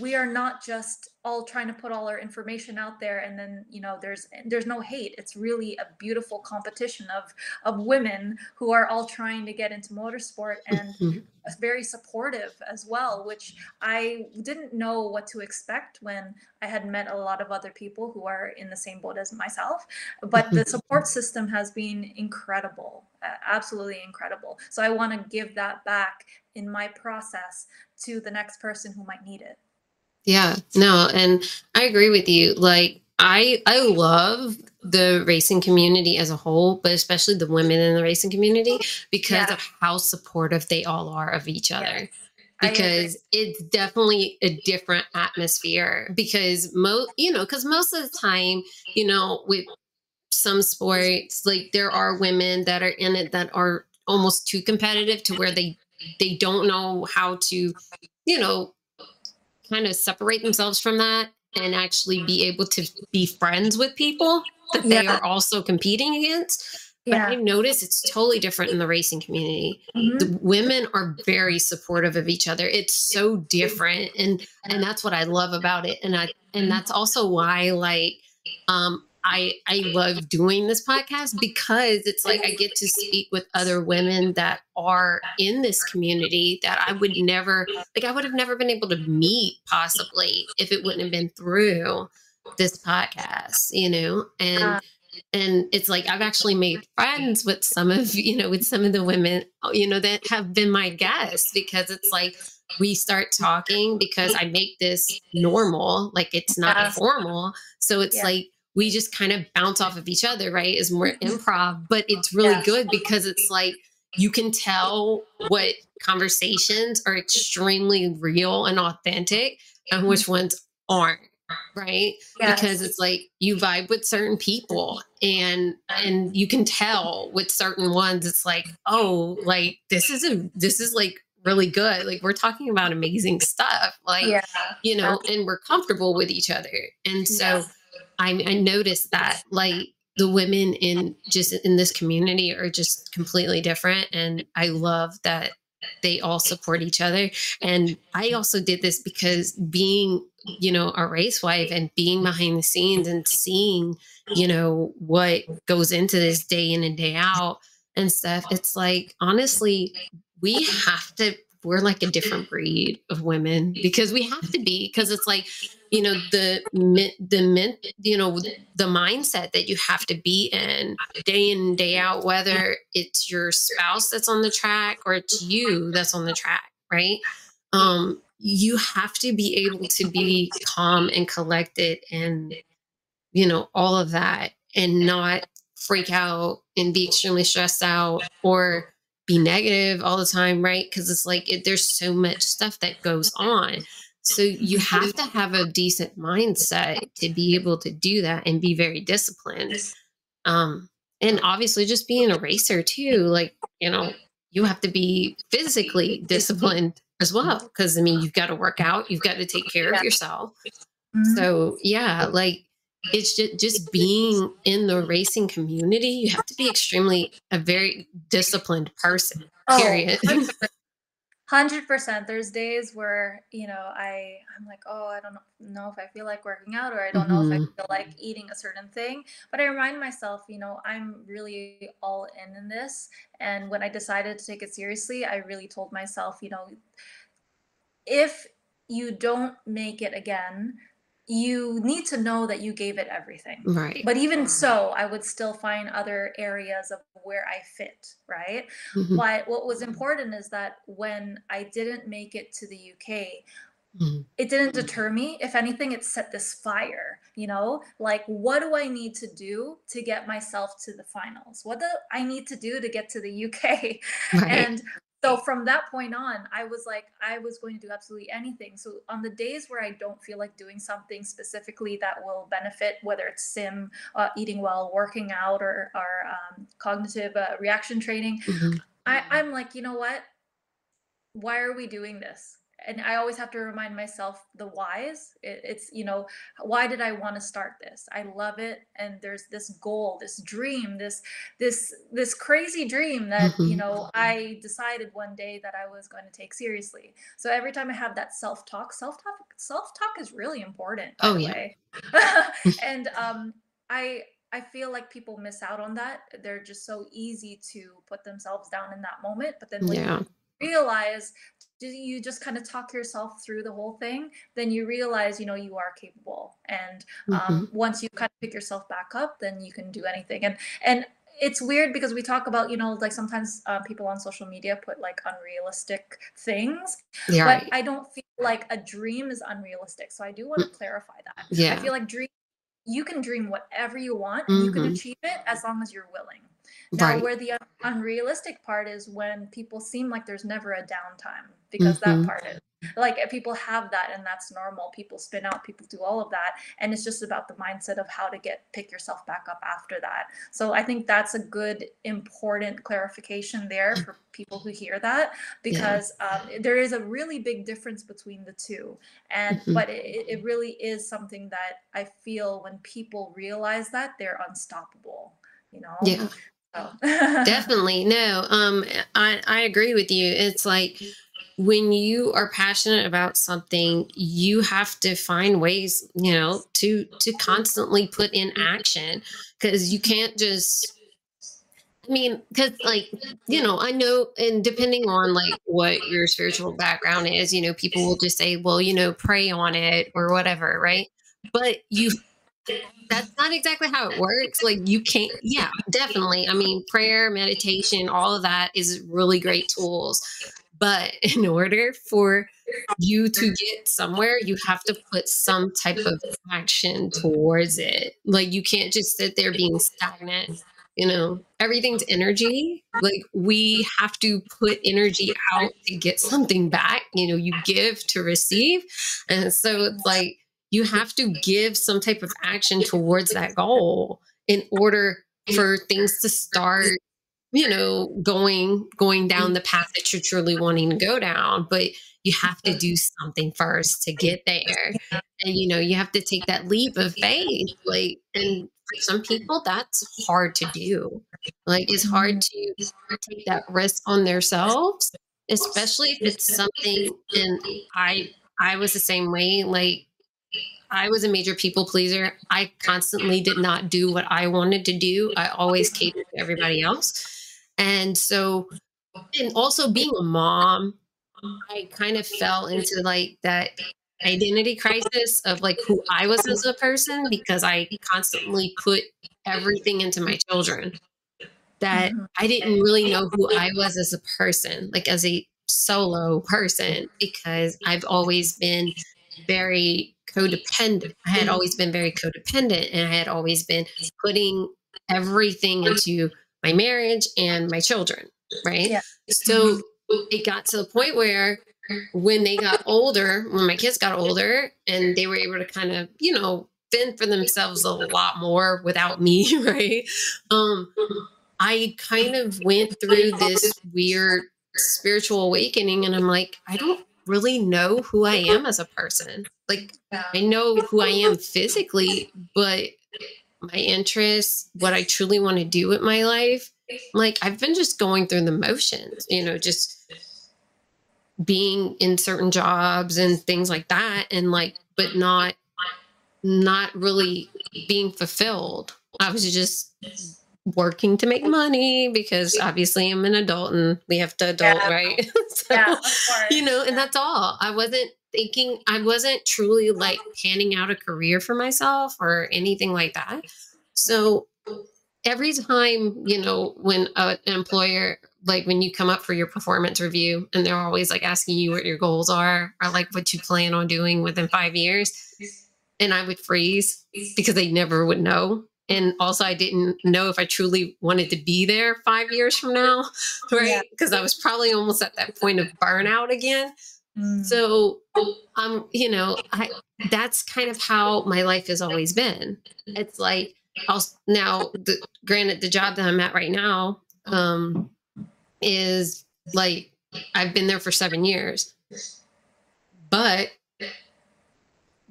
we are not just all trying to put all our information out there and then you know there's there's no hate it's really a beautiful competition of of women who are all trying to get into motorsport and Mhm. very supportive as well which i didn't know what to expect when i had met a lot of other people who are in the same as myself but the support system has been incredible uh, absolutely incredible so i want to give that back in my process to the next person who might need it Yeah, no, and I agree with you. Like I I love the racing community as a whole, but especially the women in the racing community because yeah of how supportive they all are of each other. yes Because it's definitely a different atmosphere because most you know, because most of the time, you know, with some sports, like there are women that are in it that are almost too competitive to where they they don't know how to, you know, kind of separate themselves from that and actually be able to be friends with people that they yeah are also competing against. But yeah I've noticed it's totally different in the racing community. hmm The women are very supportive of each other. It's so different and and that's what I love about it. And I and that's also why like um I I love doing this podcast because it's like I get to speak with other women that are in this community that I would never like I would have never been able to meet possibly if it wouldn't have been through this podcast, you know? And uh, and it's like I've actually made friends with some of, you know, with some of the women, you know, that have been my guests because it's like we start talking because I make this normal, like it's not formal. So it's yeah like we just kind of bounce off of each other, right? Is more Mhm. improv, but it's really good because it's like you can tell what conversations are extremely real and authentic and which ones aren't right? Because it's like you vibe with certain people and and you can tell with certain ones it's like oh like this is a this is like really good. Like we're talking about amazing stuff like yeah you know and we're comfortable with each other. And so yes. I i noticed that like the women in just in this community are just completely different and i love that they all support each other. And i also did this because being you know a race wife and being behind the scenes and seeing you know what goes into this day in and day out and stuff it's like honestly we have to we're like a different breed of women because we have to be because it's like you know the the mint you know the mindset that you have to be in day in and day out whether it's your spouse that's on the track or it's you that's on the track right? Um you have to be able to be calm and collected and you know all of that and not freak out and be extremely stressed out or be negative all the time, right? Because it's like it, there's so much stuff that goes on. So you have to have a decent mindset to be able to do that and be very disciplined. Um, and obviously, just being a racer too, like you know, you have to be physically disciplined as well. Because I mean, you've got to work out, you've got to take care of yourself. Mm-hmm. So yeah, like it's just, just being in the racing community you have to be extremely a very disciplined person oh, period oh, 100% there's days where you know i i'm like oh i don't know if i feel like working out or i don't mm-hmm. know if i mm-hmm. feel like eating a certain thing but i remind myself you know i'm really all in in this and when i decided to take it seriously i really told myself you know if you don't make it again you need to know that you gave it everything. Right. But even so, I would still find other areas of where I fit, right? Mm-hmm. But what was important is that when I didn't make it to the UK, mm-hmm. it didn't deter me. If anything, it set this fire, you know? Like, what do I need to do to get myself to the finals? What do I need to do to get to the UK? Right. And so from that point on i was like i was going to do absolutely anything. So on the days where i don't feel like doing something specifically that will benefit whether it's sim uh, eating well working out or, or um, cognitive uh, reaction training mm-hmm. I, i'm like you know what? Why are we doing this and I always have to remind myself the whys. It, it's, you know, why did I want to start this? I love it. And there's this goal, this dream, this, this, this crazy dream that, mm-hmm. you know, I decided one day that I was going to take seriously. So every time I have that self-talk, self-talk, self-talk is really important. oh, yeah. and, um, I, I feel like people miss out on that. They're just so easy to put themselves down in that moment. But then yeah. Realize you just kind of talk yourself through the whole thing then you realize you know you are capable and um, mm-hmm. once you kind of pick yourself back up then you can do anything and and it's weird because we talk about you know like sometimes uh, people on social media put like unrealistic things yeah, but i don't feel like a dream is unrealistic so i do want to mm. clarify that yeah i feel like dream you can dream whatever you want and mm-hmm. you can mm-hmm. achieve it as long as you're willing now, right. where the unrealistic part is when people seem like there's never a downtime because mm-hmm. that part is like people have that and that's normal. People spin out, people do all of that. And it's just about the mindset of how to get pick yourself back up after that. So I think that's a good, important clarification there for people who hear that because yeah. um, there is a really big difference between the two. And mm-hmm. but it, it really is something that I feel when people realize that they're unstoppable you know yeah. Definitely. No, um, I, I agree with you. It's like when you are passionate about something, you have to find ways, you know, to to constantly put in action because you can't just I mean, because like, you know, I know, and depending on like what your spiritual background is, you know, people will just say, well, you know, pray on it or whatever, right? But you that's not exactly how it works. Like you can't, yeah, definitely. I mean, prayer, meditation, all of that is really great tools. But in order for you to get somewhere, you have to put some type of action towards it. Like you can't just sit there being stagnant. You know, everything's energy. Like we have to put energy out to get something back. You know, you give to receive. And so it's like, you have to give some type of action towards that goal in order for things to start you know going going down the path that you're truly wanting to go down. But you have to do something first to get there. And you know you have to take that leap of faith. Like and for some people that's hard to do. Like it's hard to take that risk on themselves especially if it's something and i i was the same way. Like I was a major people pleaser. I constantly did not do what I wanted to do. I always catered to everybody else. And so, and also being a mom, I kind of fell into like that identity crisis of like who I was as a person because I constantly put everything into my children that Mhm. I didn't really know who I was as a person, like as a solo person, because I've always been very codependent. I had always been very codependent and I had always been putting everything into my marriage and my children, right? Yeah. So it got to the point where when they got older, when my kids got older and they were able to kind of, you know, fend for themselves a lot more without me, right? Um, I kind of went through this weird spiritual awakening and I'm like, I don't really know who I am as a person. Like. I know who I am physically, but my interests, what I truly want to do with my life, like I've been just going through the motions, you know, just being in certain jobs and things like that and like but not not really being fulfilled. I was just working to make money because obviously I'm an adult and we have to adult, Yeah. right? so, Yeah, of course. you know, and that's all. I wasn't thinking, I wasn't truly like panning out a career for myself or anything like that. So every time, you know, when a- an employer, like when you come up for your performance review and they're always like asking you what your goals are or like what you plan on doing within five years, and I would freeze because they never would know. And also, I didn't know if I truly wanted to be there five years from now, right? Yeah. Because I was probably almost at that point of burnout again. Mm. So, um, you know, I that's kind of how my life has always been. It's like I'll now, the, granted, the job that I'm at right now um, is like I've been there for seven years, but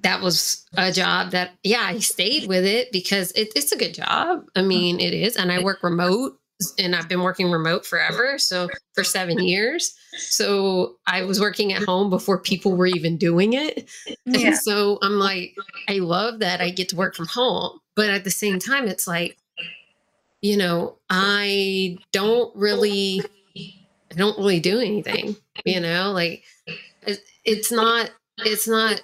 that was a job that yeah I stayed with it because it, it's a good job. I mean, it is, and I work remote, and I've been working remote forever. So for seven years, so I was working at home before people were even doing it. yeah. And so I'm like, I love that I get to work from home. But at the same time, it's like, you know, I don't really, I don't really do anything, you know, like it, it's not, it's not,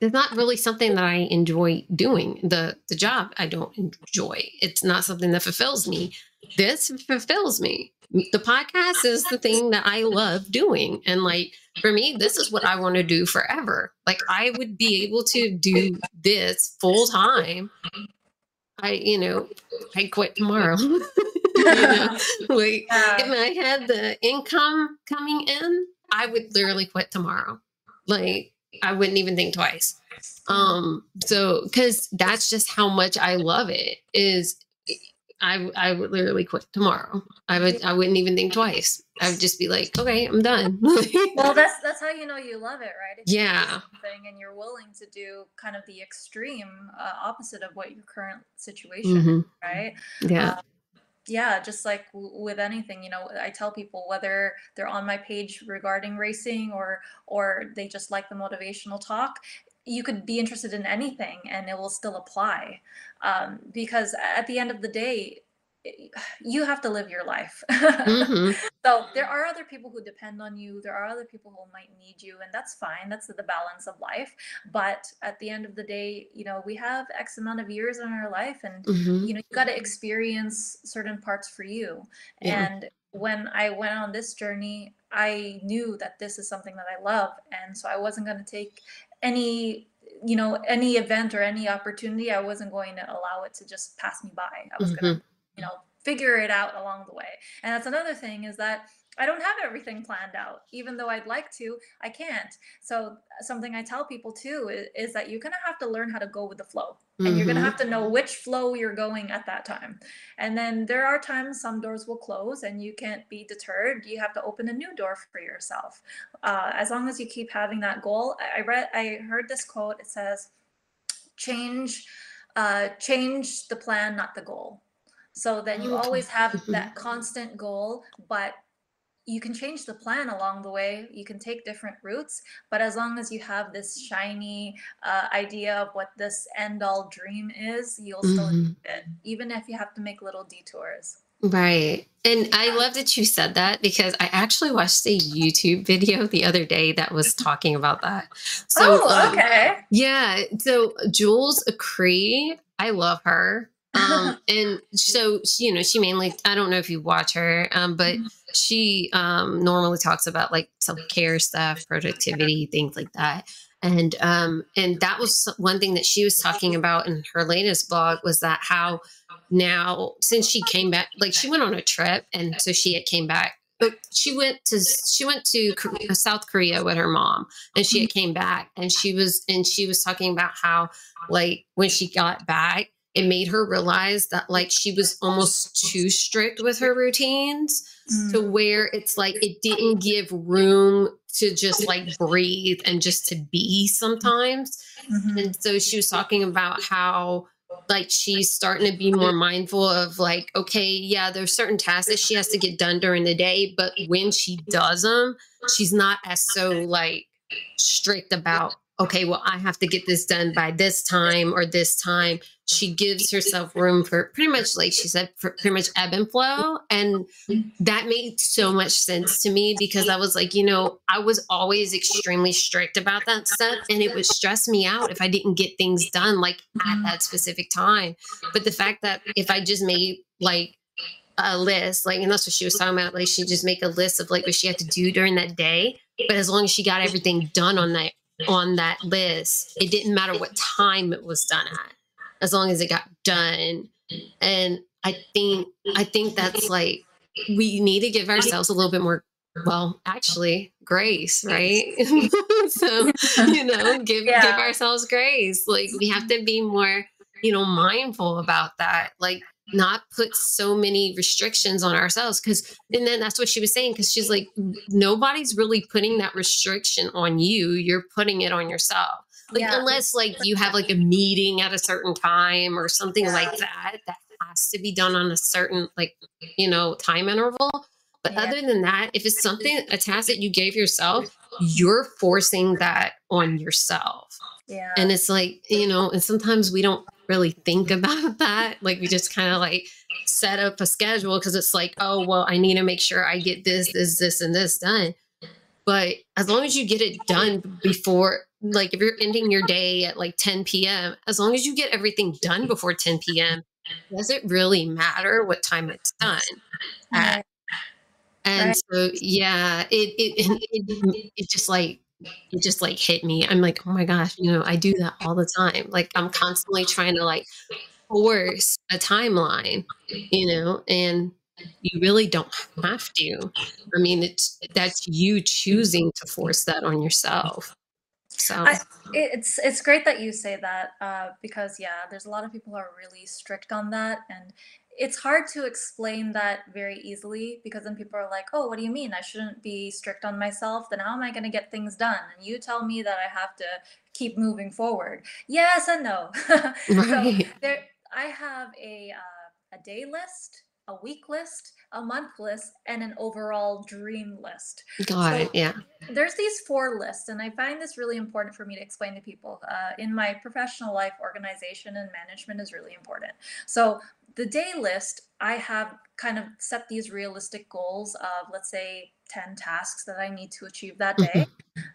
it's not really something that I enjoy doing. The the job I don't enjoy. It's not something that fulfills me. This fulfills me. The podcast is the thing that I love doing. And like for me, this is what I want to do forever. Like I would be able to do this full time. I, you know, I quit tomorrow. you know, like Yeah. if I had the income coming in, I would literally quit tomorrow. Like I wouldn't even think twice. Um, so because that's just how much I love it. Is I I would literally quit tomorrow. I would I wouldn't even think twice. I would just be like, okay, I'm done. well, that's that's how you know you love it, right? If Yeah. something and you're willing to do kind of the extreme uh, opposite of what your current situation, Mhm. right? Yeah. Yeah just like with anything you know i tell people whether they're on my page regarding racing or or they just like the motivational talk you could be interested in anything and it will still apply um, because at the end of the day you have to live your life Mhm. so there are other people who depend on you there are other people who might need you and that's fine that's the balance of life but at the end of the day you know we have x amount of years in our life and Mhm. you know you got to experience certain parts for you Yeah. and when i went on this journey i knew that this is something that i love and so i wasn't going to take any you know any event or any opportunity i wasn't going to allow it to just pass me by i was going to you know figure it out along the way. And that's another thing is that i don't have everything planned out. Even though i'd like to i can't. So something i tell people too is, is that you're going to have to learn how to go with the flow. And you're going to have to know which flow you're going at that time. And then there are times some doors will close and you can't be deterred. You have to open a new door for yourself. Uh, as long as you keep having that goal I, I read i heard this quote. It says change uh, change the plan not the goal so that you always have that constant goal but you can change the plan along the way you can take different routes but as long as you have this shiny uh, idea of what this end all dream is you'll still Mhm. achieve it even if you have to make little detours Right. And I love that you said that because I actually watched a YouTube video the other day that was talking about that. So, Oh, um, okay. yeah, so Jules Acree, I love her. Um, and so, she- you know, she mainly, I don't know if you watch her, um, but she um, normally talks about like self care stuff, productivity, things like that. And um, and that was one thing that she was talking about in her latest blog was that how now since she came back, like she went on a trip, and so she had came back. But she went to she went to Kor- South Korea with her mom, and she had came back, and she was and she was talking about how like when she got back, it made her realize that like she was almost too strict with her routines to Mm, where it's like it didn't give room to just like breathe and just to be sometimes. mhm, And so she was talking about how like she's starting to be more mindful of like, okay, yeah, there's certain tasks that she has to get done during the day, but when she does them, she's not as so like strict about okay well i have to get this done by this time or this time she gives herself room for pretty much like she said for pretty much ebb and flow and that made so much sense to me because i was like you know i was always extremely strict about that stuff and it would stress me out if i didn't get things done like at Mhm. that specific time but the fact that if i just made like a list, like, and that's what she was talking about. Like, she just make a list of like what she had to do during that day. But as long as she got everything done on that on that list, it didn't matter what time it was done at, as long as it got done. And I think I think that's like we need to give ourselves a little bit more. Well, actually, grace, right? so you know, give give ourselves grace. Like we have to be more, you know, mindful about that. Like not put so many restrictions on ourselves because and then that's what she was saying because she's like nobody's really putting that restriction on you you're putting it on yourself like Yeah. unless like you have like a meeting at a certain time or something Yeah. like that that has to be done on a certain like you know time interval but Yeah. other than that if it's something a task that you gave yourself you're forcing that on yourself Yeah. and it's like you know and sometimes we don't really think about that like we just kind of like set up a schedule because it's like oh well i need to make sure i get this this this and this done but as long as you get it done before like if you're ending your day at like 10 p.m as long as you get everything done before 10 p.m does it really matter what time it's done at? And Right. so yeah it it, it it just like it just like hit me. I'm like oh my gosh you know i do that all the time. Like i'm constantly trying to like force a timeline you know and you really don't have to. I mean it's that's you choosing to force that on yourself. So I, it's it's great that you say that uh, because yeah, there's a lot of people who are really strict on that, and it's hard to explain that very easily because then people are like, "Oh, what do you mean? I shouldn't be strict on myself? Then how am I going to get things done?" And you tell me that I have to keep moving forward. Yes and no. so right there, I have a uh, a day list, a week list, a month list, and an overall dream list. got it yeah there's these four lists, and I find this really important for me to explain to people. Uh, in my professional life, organization and management is really important. So, the day list, I have kind of set these realistic goals of, let's say, 10 tasks that I need to achieve that day. Mhm.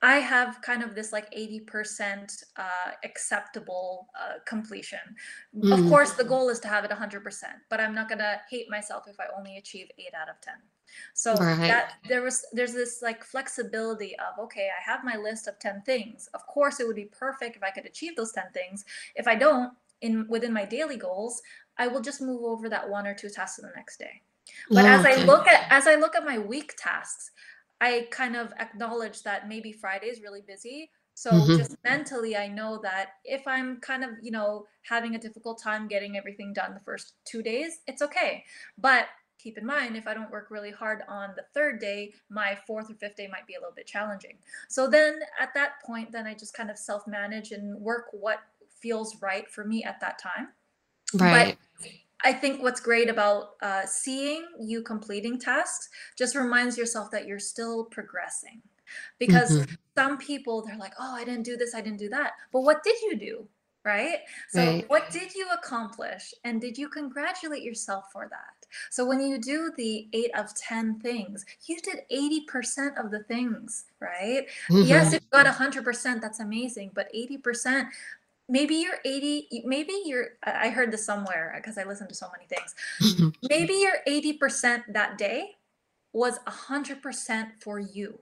I have kind of this like 80% uh, acceptable uh, completion. Of Mm, course, the goal is to have it 100%, but I'm not going to hate myself if I only achieve 8 out of 10. So right that there was there's this like flexibility of okay, I have my list of 10 things. Of course, it would be perfect if I could achieve those 10 things. If I don't in within my daily goals, I will just move over that one or two tasks to the next day. But oh, as I look at as I look at my week tasks, I kind of acknowledge that maybe Friday is really busy. So hmm just mentally, I know that if I'm kind of, you know, having a difficult time getting everything done the first two days, it's okay. But keep in mind, if I don't work really hard on the third day, my fourth or fifth day might be a little bit challenging. So then at that point, then I just kind of self manage and work what feels right for me at that time. But I think what's great about uh, seeing you completing tasks just reminds yourself that you're still progressing. Because hmm some people, they're like, oh, I didn't do this, I didn't do that. But what did you do? Right? So, right what did you accomplish? And did you congratulate yourself for that? So when you do the 8 of 10 things, you did 80% of the things, right? Yes, Mhm. if you got 100%, that's amazing, but 80%, maybe you're 80 maybe you're I heard this somewhere uh, because I listen to so many things. Maybe your 80% that day was 100% for you.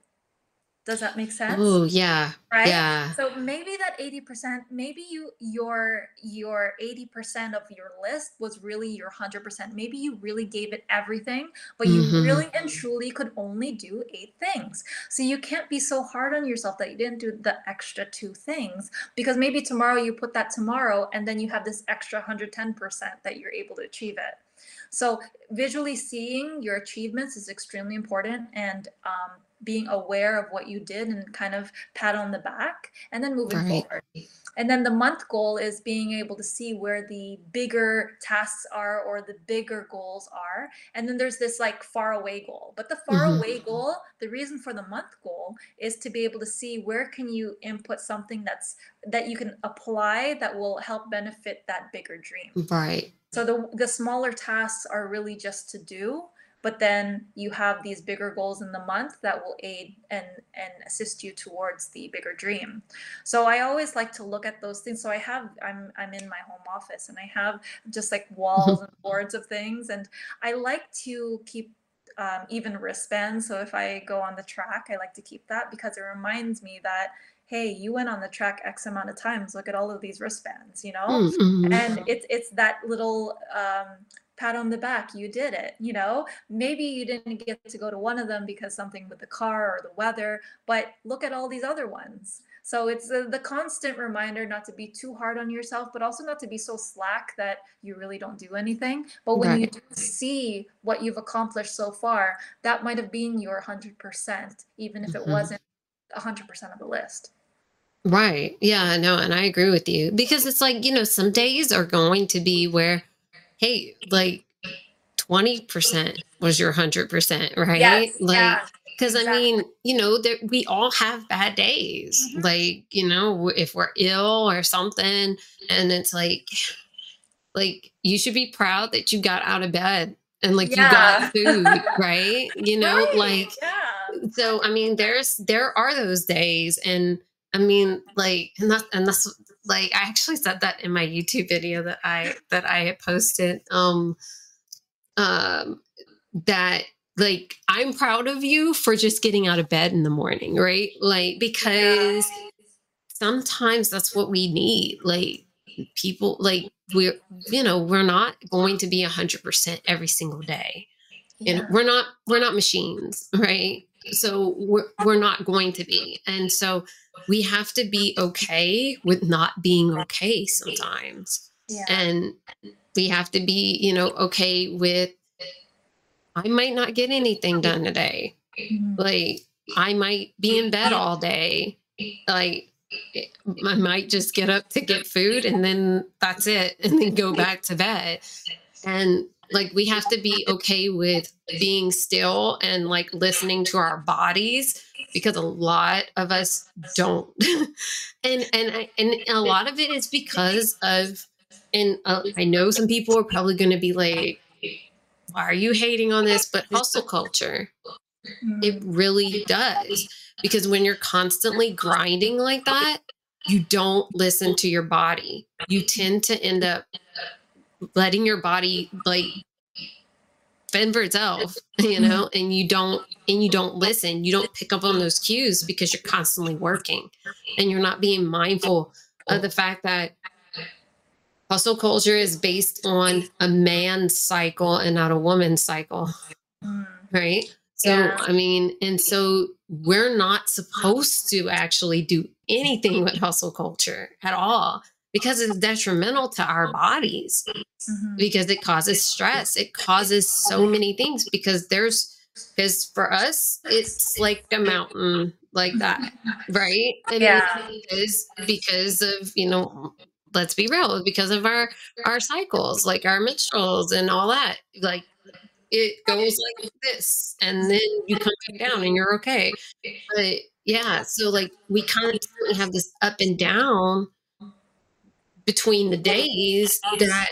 Does that make sense? Ooh, yeah, Right? yeah. So maybe that 80%, maybe you your your 80% of your list was really your 100%. Maybe you really gave it everything, but you Mhm. really and truly could only do 8 things. So you can't be so hard on yourself that you didn't do the extra 2 things, because maybe tomorrow you put that tomorrow, and then you have this extra 110% that you're able to achieve it. So visually seeing your achievements is extremely important and, um, being aware of what you did and kind of pat on the back, and then moving Right. forward. And then the month goal is being able to see where the bigger tasks are or the bigger goals are, and then there's this, like, far away goal. But the far Mhm. away goal, the reason for the month goal is to be able to see where can you input something that's that you can apply that will help benefit that bigger dream. Right. So the the smaller tasks are really just to do, but then you have these bigger goals in the month that will aid and and assist you towards the bigger dream. So I always like to look at those things. So I have I'm I'm in my home office, and I have just, like, walls and boards of things, and I like to keep, um, even wristbands. So if I go on the track, I like to keep that because it reminds me that, "Hey, you went on the track X amount of times. Look at all of these wristbands," you know? Mm, mhm. And it's it's that little, um, pat on the back, "You did it," you know? Maybe you didn't get to go to one of them because something with the car or the weather, but look at all these other ones. So it's the the constant reminder not to be too hard on yourself, but also not to be so slack that you really don't do anything. But when you Right. do see what you've accomplished so far, that might have been your 100%, even if it Mhm. wasn't 100% of the list. Right. Yeah, no, and I agree with you because it's like, you know, some days are going to be where, hey, like 20% was your 100%, right? Yes, Like, yeah, 'cause I exactly. mean, you know, there we all have bad days. Mhm. Like, you know, if we're ill or something, and it's like like, you should be proud that you got out of bed and, like, you got food, right? You know, Right, like, yeah. so, I mean, there's there are those days, and I mean, like, and that and that's like, I actually said that in my YouTube video that I that I had posted, um um, that, like, I'm proud of you for just getting out of bed in the morning, right? Like, Yeah. because sometimes that's what we need. Like, people like, we're you know, we're not going to be 100% every single day. And Yeah. we're not we're not machines, right? So we're we're not going to be. And so we have to be okay with not being okay sometimes. Yeah. And we have to be, you know, okay with I might not get anything done today. Mhm. Like, I might be in bed all day. Like, I might just get up to get food, and then that's it, and then go back to bed. And, like, we have to be okay with being still and, like, listening to our bodies because a lot of us don't. And and and a lot of it is because of and, uh, I know some people are probably gonna be like, "Why are you hating on this?" But hustle culture. It really does, because when you're constantly grinding like that, you don't listen to your body. You tend to end up letting your body, like fend for itself, you know, and you don't and you don't listen. You don't pick up on those cues because you're constantly working, and you're not being mindful of the fact that hustle culture is based on a man's cycle and not a woman's cycle, right? So, Yeah. I mean, and so we're not supposed to actually do anything with hustle culture at all because it's detrimental to our bodies Mhm. because it causes stress. It causes so many things because there's because for us, it's like a mountain like that, right? And Yeah. it's because of, you know, let's be real, because of our our cycles, like our menstruals and all that. Like, it goes like this, and then you come back down and you're okay. But, yeah, so, like, we constantly have this up and down between the days that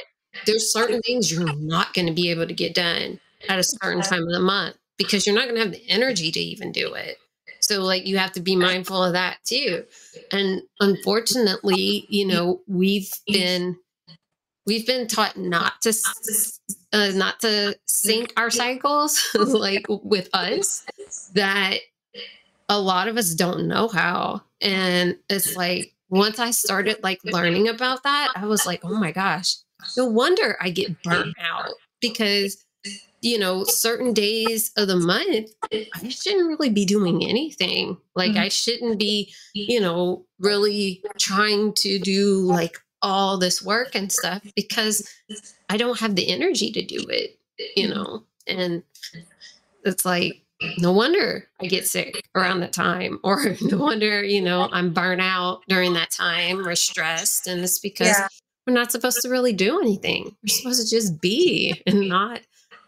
there's certain things you're not going to be able to get done at a certain time of the month because you're not going to have the energy to even do it. So, like, you have to be mindful of that too. And unfortunately, you know, we've been we've been taught not to uh, not to sync our cycles like with us that a lot of us don't know how. And it's like once i started like learning about that i was like oh my gosh no wonder i get burnt out because you know certain days of the month i shouldn't really be doing anything like mm-hmm. i shouldn't be you know really trying to do like all this work and stuff because I don't have the energy to do it, you know? And it's like, no wonder I get sick around that time, or no wonder, you know, I'm burnt out during that time or stressed. And it's because yeah. we're not supposed to really do anything. We're supposed to just be and not,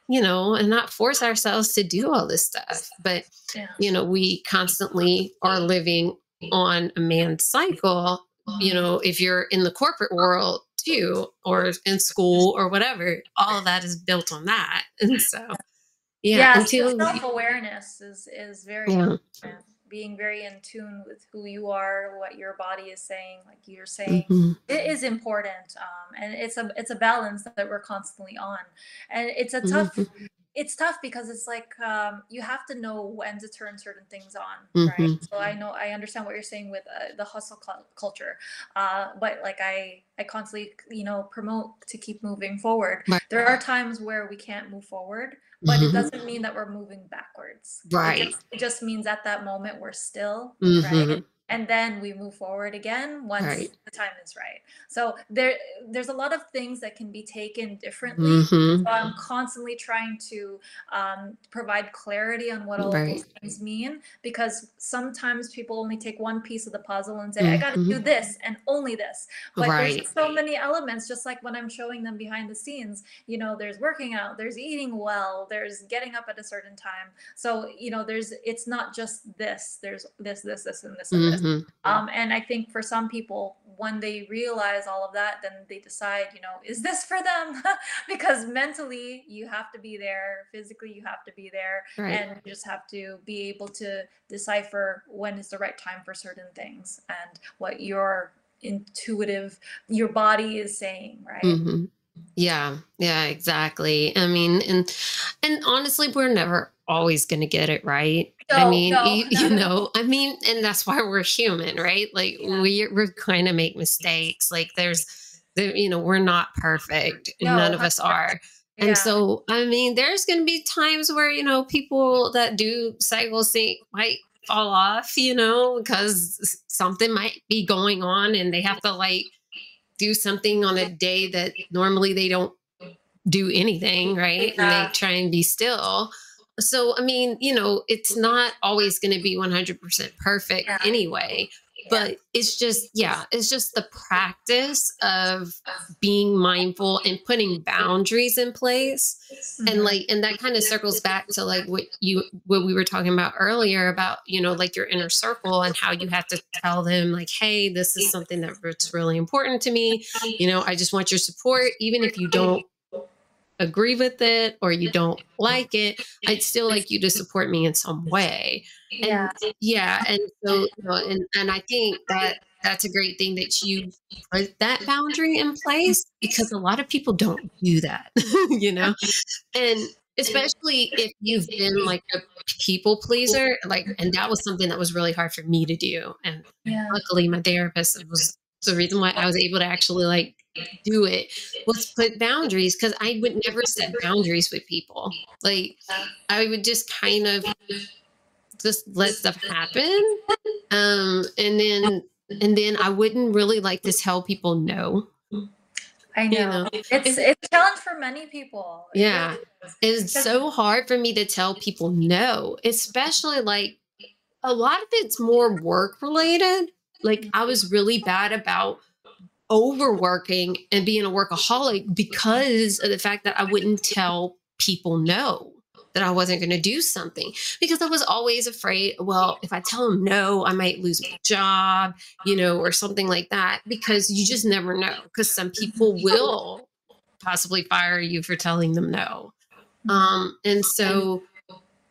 you know, and not force ourselves to do all this stuff. But, yeah. you know, we constantly are living on a man's cycle you know, mm-hmm. if you're in the corporate world too, or in school or whatever, all of that is built on that. And so, yeah, yeah until self awareness is is very yeah. important. Being very in tune with who you are, what your body is saying, like you're saying, mm-hmm. it is important, um, and it's a it's a balance that we're constantly on, and it's a tough mm-hmm it's tough because it's like um, you have to know when to turn certain things on mm-hmm. right so i know i understand what you're saying with uh, the hustle cu- culture uh, but like i i constantly you know promote to keep moving forward right. there are times where we can't move forward but mm-hmm. it doesn't mean that we're moving backwards right it just, it just means at that moment we're still mm-hmm. right and then we move forward again once right. the time is right so there there's a lot of things that can be taken differently mm-hmm. so i'm constantly trying to um, provide clarity on what all right. of those things mean because sometimes people only take one piece of the puzzle and say mm-hmm. i got to do this and only this but right. there's so many elements just like when i'm showing them behind the scenes you know there's working out there's eating well there's getting up at a certain time so you know there's it's not just this there's this this this and this and this Mm-hmm. Um, and I think for some people, when they realize all of that, then they decide, you know, is this for them? because mentally, you have to be there, physically, you have to be there, right. and you just have to be able to decipher when is the right time for certain things and what your intuitive, your body is saying, right? Mm-hmm. Yeah, yeah, exactly. I mean, and and honestly, we're never always going to get it right. No, I mean, no, you, no, you, know, I mean, and that's why we're human, right? Like yeah. we we're kind of make mistakes. Like there's, there, you know, we're not perfect. None of us are. And yeah. so, I mean, there's going to be times where you know people that do cycle sync might fall off, you know, because something might be going on, and they have to like do something on a day that normally they don't do anything, right? Yeah. And they try and be still so i mean you know it's not always going to be 100% perfect yeah. anyway but it's just yeah it's just the practice of being mindful and putting boundaries in place. Mm-hmm. and like and that kind of circles back to like what you what we were talking about earlier about you know like your inner circle and how you have to tell them like hey this is something that's really important to me. You know i just want your support even if you don't agree with it or you don't like it, I'd still like you to support me in some way. And yeah. yeah. And so, you know, and, and I think that that's a great thing that you put that boundary in place because a lot of people don't do that, you know? And especially if you've been like a people pleaser, like, and that was something that was really hard for me to do. And yeah. luckily my therapist was the reason why I was able to actually like do it was put boundaries because I would never set boundaries with people. Like I would just kind of just let stuff happen. Um, and then and then I wouldn't really like to tell people no. I know. You know? It's it's, it's a challenge for many people. Yeah. It's so hard for me to tell people no, especially like a lot of it's more work related. Like I was really bad about overworking and being a workaholic because of the fact that I wouldn't tell people no that I wasn't going to do something because I was always afraid, well, if I tell them no, I might lose my job, you know, or something like that because you just never know because some people will possibly fire you for telling them no. Um, and so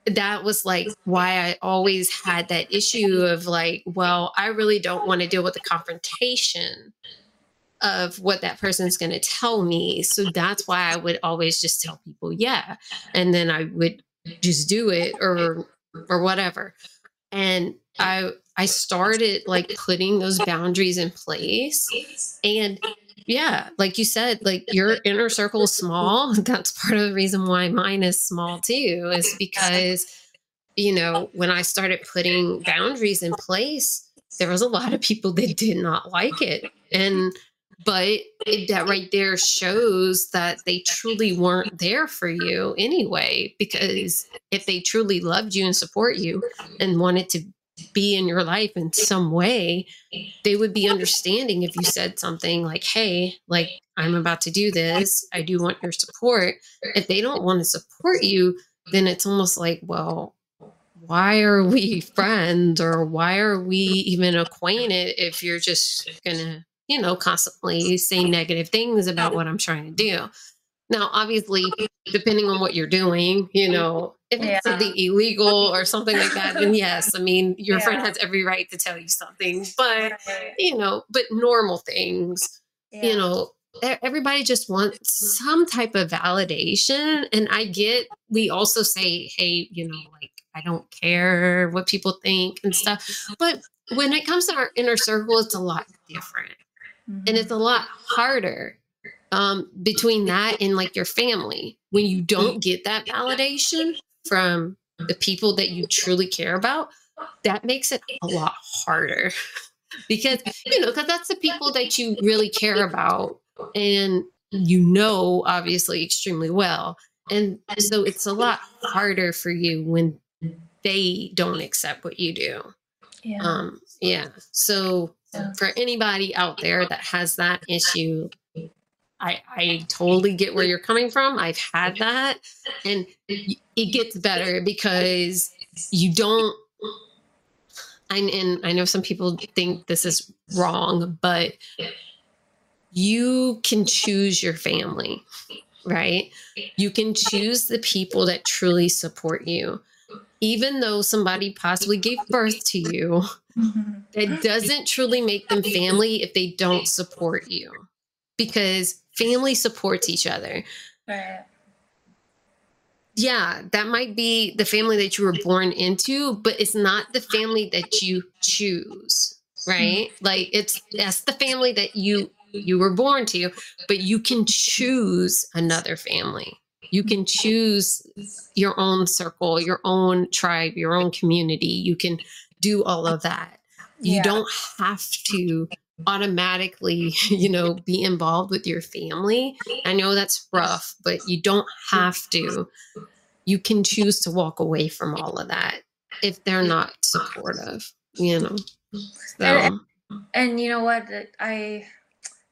that was like why I always had that issue of like, well, I really don't want to deal with the confrontation of what that person's going to tell me. So that's why I would always just tell people, yeah. And then I would just do it or or whatever. And I I started like putting those boundaries in place. And yeah, like you said, like your inner circle is small. That's part of the reason why mine is small too, is because, you know, when I started putting boundaries in place, there was a lot of people that did not like it. And but it, that right there shows that they truly weren't there for you anyway because if they truly loved you and support you and wanted to be in your life in some way they would be understanding if you said something like hey like i'm about to do this. I do want your support. If they don't want to support you then it's almost like well why are we friends or why are we even acquainted if you're just gonna you know, constantly say negative things about what I'm trying to do. Now, obviously, depending on what you're doing, you know, if it's something illegal or something like that, then yes, I mean, your yeah. friend has every right to tell you something. But, right. you know, but normal things, yeah. you know, everybody just wants some type of validation. And I get, we also say, hey, you know, like, I don't care what people think and stuff. But when it comes to our inner circle, it's a lot different. Mm-hmm. And it's a lot harder um, between that and like your family when you don't get that validation from the people that you truly care about. That makes it a lot harder because, you know, because that's the people that you really care about and you know, obviously, extremely well. And so it's a lot harder for you when they don't accept what you do. Yeah. Um, yeah. So for anybody out there that has that issue, I, I totally get where you're coming from. I've had that. And it gets better because you don't. And, and I know some people think this is wrong, but you can choose your family, right? You can choose the people that truly support you. Even though somebody possibly gave birth to you, Mm-hmm. It doesn't truly make them family if they don't support you because family supports each other. Right. Yeah, that might be the family that you were born into, but it's not the family that you choose, right? Like it's that's the family that you you were born to, but you can choose another family. You can choose your own circle, your own tribe, your own community. You can do all of that. You yeah. don't have to automatically, you know, be involved with your family. I know that's rough, but you don't have to. You can choose to walk away from all of that if they're not supportive, you know. So. And, and you know what? I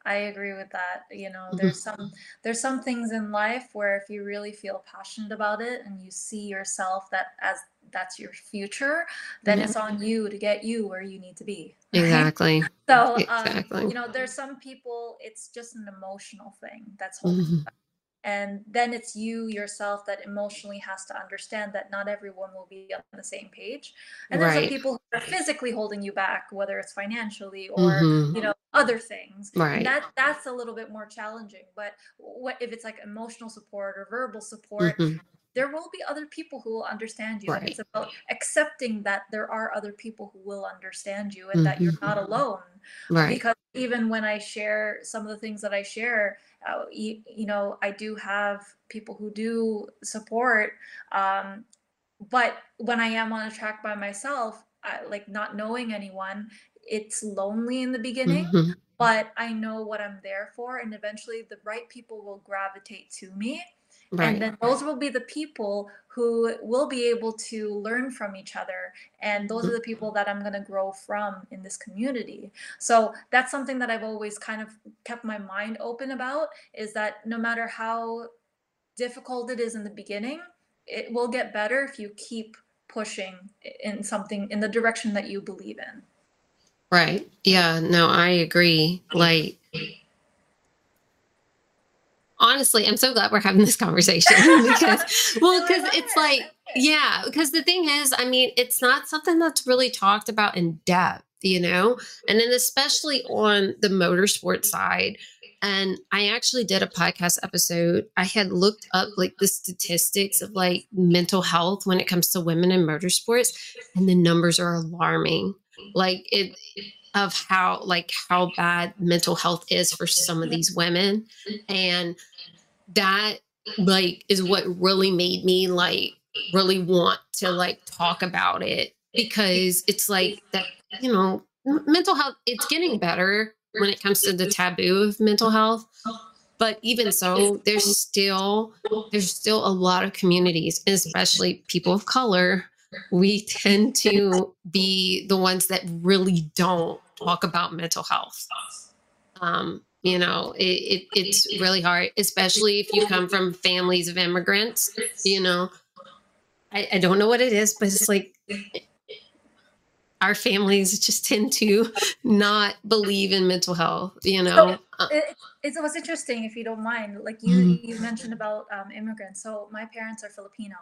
I agree with that. You know, mm-hmm. there's some there's some things in life where if you really feel passionate about it and you see yourself that as that's your future, then yeah. it's on you to get you where you need to be. Exactly. So, exactly. Um, you know, there's some people it's just an emotional thing that's holding mm-hmm and then it's you yourself that emotionally has to understand that not everyone will be on the same page and there's right. some people who are physically holding you back whether it's financially or mm-hmm. you know other things right that that's a little bit more challenging but what if it's like emotional support or verbal support mm-hmm. There will be other people who will understand you right. it's about accepting that there are other people who will understand you and mm-hmm. that you're not mm-hmm. alone right because even when i share some of the things that i share uh, you, you, know, I do have people who do support. Um, but when I am on a track by myself, I, like not knowing anyone, it's lonely in the beginning. Mm-hmm. But I know what I'm there for, and eventually the right people will gravitate to me. Right. And then those will be the people who will be able to learn from each other. And those are the people that I'm going to grow from in this community. So that's something that I've always kind of kept my mind open about is that no matter how difficult it is in the beginning, it will get better if you keep pushing in something in the direction that you believe in. Right. Yeah. No, I agree. Like, honestly, I'm so glad we're having this conversation because, well, because it's like, yeah, because the thing is, I mean, it's not something that's really talked about in depth, you know? And then, especially on the motorsport side. And I actually did a podcast episode. I had looked up like the statistics of like mental health when it comes to women in motorsports, and the numbers are alarming. Like, it, of how like how bad mental health is for some of these women. And that like is what really made me like really want to like talk about it. Because it's like that you know mental health it's getting better when it comes to the taboo of mental health. But even so there's still there's still a lot of communities especially people of color we tend to be the ones that really don't talk about mental health um, you know, it, it it's really hard, especially if you come from families of immigrants. You know, I, I don't know what it is, but it's like our families just tend to not believe in mental health. You know, uh, It, it's what's interesting, if you don't mind. Like you, Mhm. you mentioned about um, immigrants. So my parents are Filipino,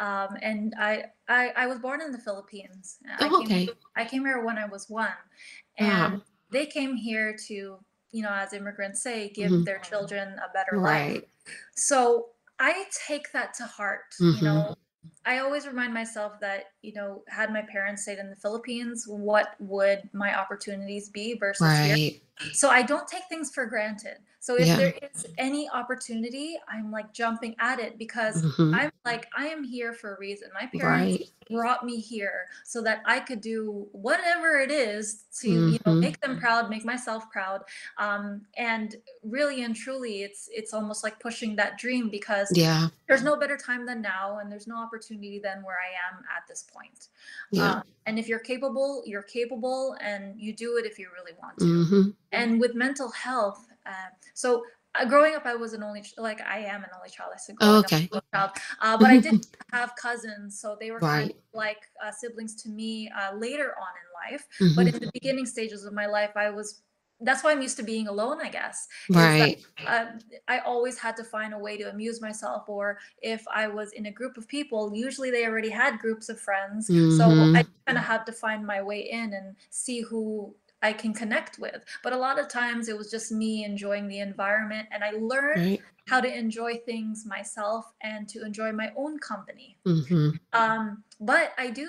um, and I, I, I was born in the Philippines. I oh, came, okay, I came here when I was one, wow, and they came here to, you know, as immigrants say, give Mhm. their children a better life. right, So I take that to heart. Mhm. You know, I always remind myself that, you know, had my parents stayed in the Philippines, what would my opportunities be versus here? So I don't take things for granted. So if yeah, there is any opportunity, I'm like jumping at it because hmm I'm like, I am here for a reason. My parents right, brought me here so that I could do whatever it is to, you know, hmm make them proud, make myself proud. Um, and really and truly, it's it's almost like pushing that dream because yeah, there's no better time than now, and there's no opportunity than where I am at this point. yeah, Um, and if you're capable, you're capable, and you do it if you really want to. Hmm and with mental health uh, so uh, growing up i was an only like i am an only child. I said oh, growing up okay, child. Uh, but i did have cousins so they were kind of like uh, siblings to me uh, later on in life. But hmm in the beginning stages of my life i was that's why i'm used to being alone i guess is that right, uh, I always had to find a way to amuse myself, or if I was in a group of people, usually they already had groups of friends. So hmm I kind of had to find my way in and see who I can connect with. But a lot of times it was just me enjoying the environment, and I learned right, how to enjoy things myself and to enjoy my own company. hmm Um, but I do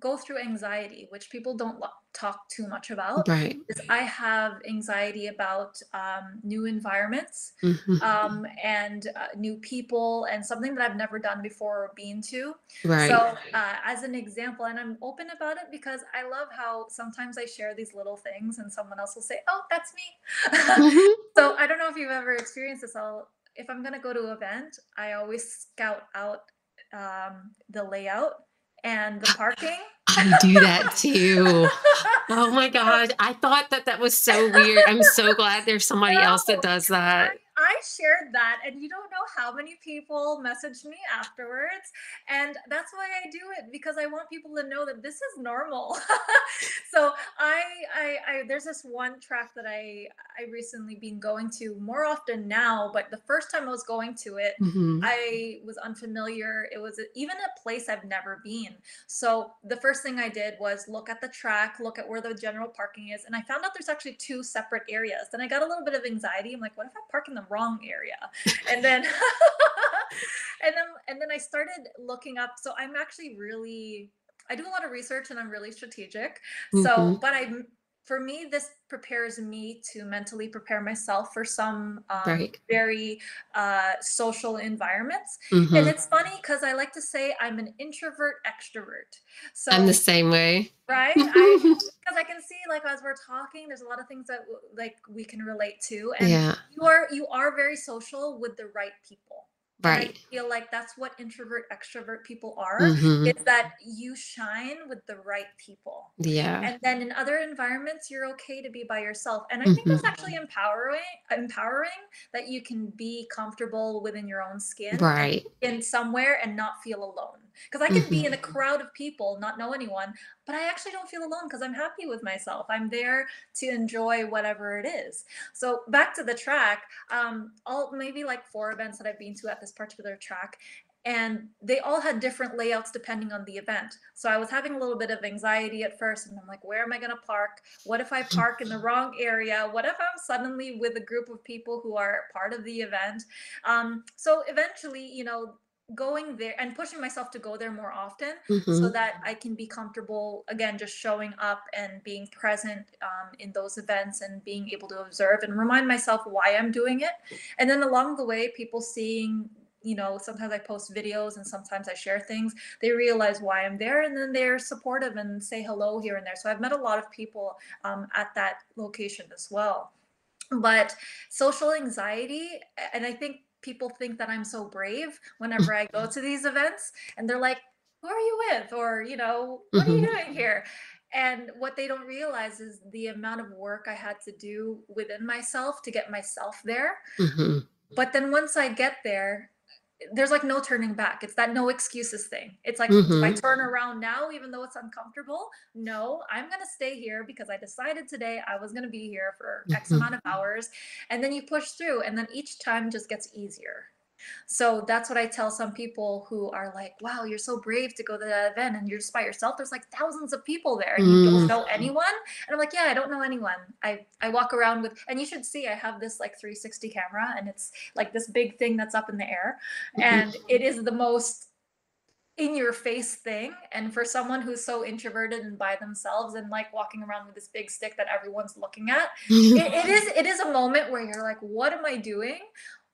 go through anxiety, which people don't lo- talk too much about. right, Is I have anxiety about um, new environments hmm um, and uh, new people and something that I've never done before or been to. right, So, uh, as an example, and I'm open about it because I love how sometimes I share these little things and someone else will say, Oh, that's me. hmm so, I don't know if you've ever experienced this. I'll, if I'm going to go to an event, I always scout out um, the layout and the parking. I do that too. Oh my god, I thought that that was so weird. I'm so glad there's somebody else that No, does that. I shared that, and you don't know how many people messaged me afterwards. And that's why I do it because I want people to know that this is normal. so I, I, I, there's this one track that I, I recently been going to more often now, but the first time I was going to it, Mhm. I was unfamiliar. It was even a place I've never been. So the first thing I did was look at the track, look at where the general parking is, and I found out there's actually two separate areas. Then I got a little bit of anxiety. I'm like, what if I park in the wrong area? And then and then and then I started looking up. So I'm actually really I do a lot of research and I'm really strategic. So, Mhm. but I for me this prepares me to mentally prepare myself for some um, Right. very uh, social environments and Mhm. it's funny because I like to say I'm an introvert extrovert. So I'm the same way. right? Because I can see like as we're talking, there's a lot of things that like we can relate to, and yeah. you are you are very social with the right people. And I Right. feel like that's what introvert extrovert people are. Mhm. Is that you shine with the right people. Yeah. And then in other environments, you're okay to be by yourself. And I think Mhm. that's actually empowering, empowering that you can be comfortable within your own skin Right. in somewhere and not feel alone. Because I can be in a Mhm. crowd of people, not know anyone, but I actually don't feel alone because I'm happy with myself. I'm there to enjoy whatever it is. So back to the track, um, all maybe like four events that I've been to at this particular track, and they all had different layouts depending on the event. So I was having a little bit of anxiety at first, and I'm like, where am I going to park? What if I park in the wrong area? What if I'm suddenly with a group of people who are part of the event? Um, so eventually, you know, going there and pushing myself to go there more often so Mhm. that I can be comfortable again just showing up and being present um, in those events and being able to observe and remind myself why I'm doing it. And then along the way people seeing you know sometimes I post videos and sometimes I share things they realize why I'm there and then they're supportive and say hello here and there. So I've met a lot of people um, at that location as well. But social anxiety and i think people think that i'm so brave whenever i go to these events and they're like who are you with or you know what are you Mhm. doing here and what they don't realize is the amount of work i had to do within myself to get myself there Mhm. but then once i get there there's like no turning back. It's that no excuses thing. It's like, do I Mhm. turn around now, even though it's uncomfortable? No, I'm going to stay here because I decided today I was going to be here for X Mhm. amount of hours. And then you push through, and then each time just gets easier. So that's what I tell some people who are like, wow, you're so brave to go to that event and you're just by yourself. There's like thousands of people there and you don't know anyone. And I'm like, yeah, I don't know anyone. I, I walk around with, and you should see, I have this like 360 camera and it's like this big thing that's up in the air. Mhm. And it is the most in your face thing. And for someone who's so introverted and by themselves and like walking around with this big stick that everyone's looking at, it, it is it is a moment where you're like what am i doing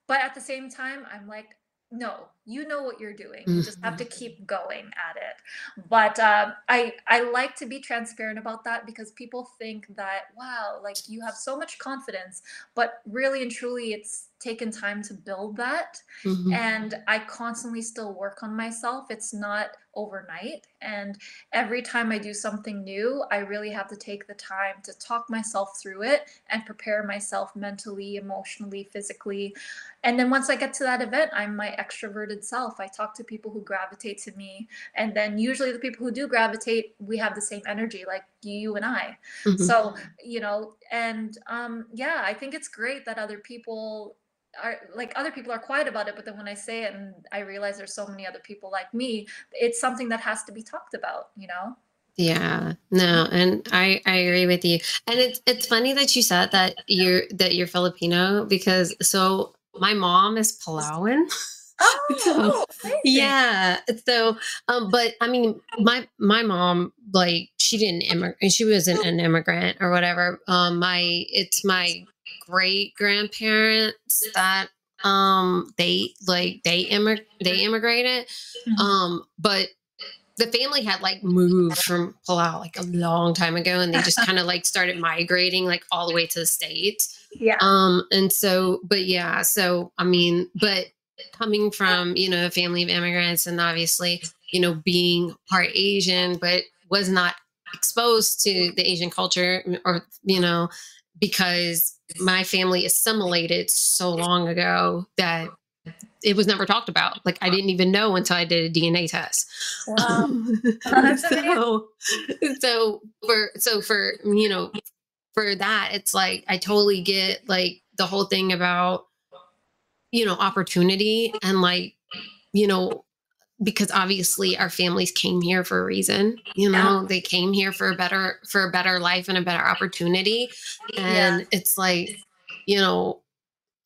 but at the same time i'm like no you know what you're doing you just have to Mhm. keep going at it but um, i i like to be transparent about that because people think that wow like you have so much confidence but really and truly it's taken time to build that Mhm. and I constantly still work on myself. It's not overnight. And every time I do something new, I really have to take the time to talk myself through it and prepare myself mentally, emotionally, physically. And then once I get to that event, I'm my extroverted self. I talk to people who gravitate to me. And then usually the people who do gravitate, we have the same energy, like you and I. Mhm. So, you know, and um, yeah, I think it's great that other people are like other people are quiet about it but then when i say it and i realize there's so many other people like me it's something that has to be talked about you know Yeah, no, and I I agree with you. And it's it's funny that you said that you're that you're Filipino because so my mom is Palauan. So oh amazing yeah, so um but I mean my my mom like she didn't immigrate she wasn't an immigrant or whatever. Um my it's my great grandparents that um they like they immig- they immigrated Mhm. um but the family had like moved from Palau like a long time ago and they just kind of like started migrating like all the way to the states yeah um and so but yeah so i mean but coming from you know a family of immigrants and obviously you know being part asian but was not exposed to the asian culture mm, or you know because my family assimilated so long ago that it was never talked about. Like I didn't even know until I did a DNA test. wow Um, amazing so, so for so for you know for that, it's like I totally get like the whole thing about you know opportunity and like you know because obviously our families came here for a reason you yeah know they came here for a better for a better life and a better opportunity yeah and it's like you know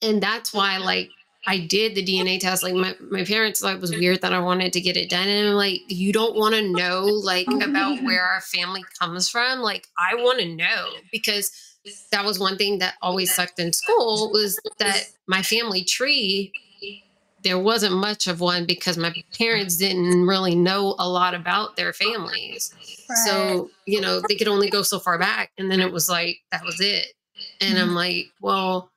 and that's why like I did the DNA test. Like my, my parents thought it was weird that I wanted to get it done. And I'm like, you don't want to know like about where our family comes from. Like I want to know because that was one thing that always sucked in school was that my family tree, there wasn't much of one because my parents didn't really know a lot about their families. right So, you know, they could only go so far back. And then it was like, that was it. And Mhm. I'm like, well,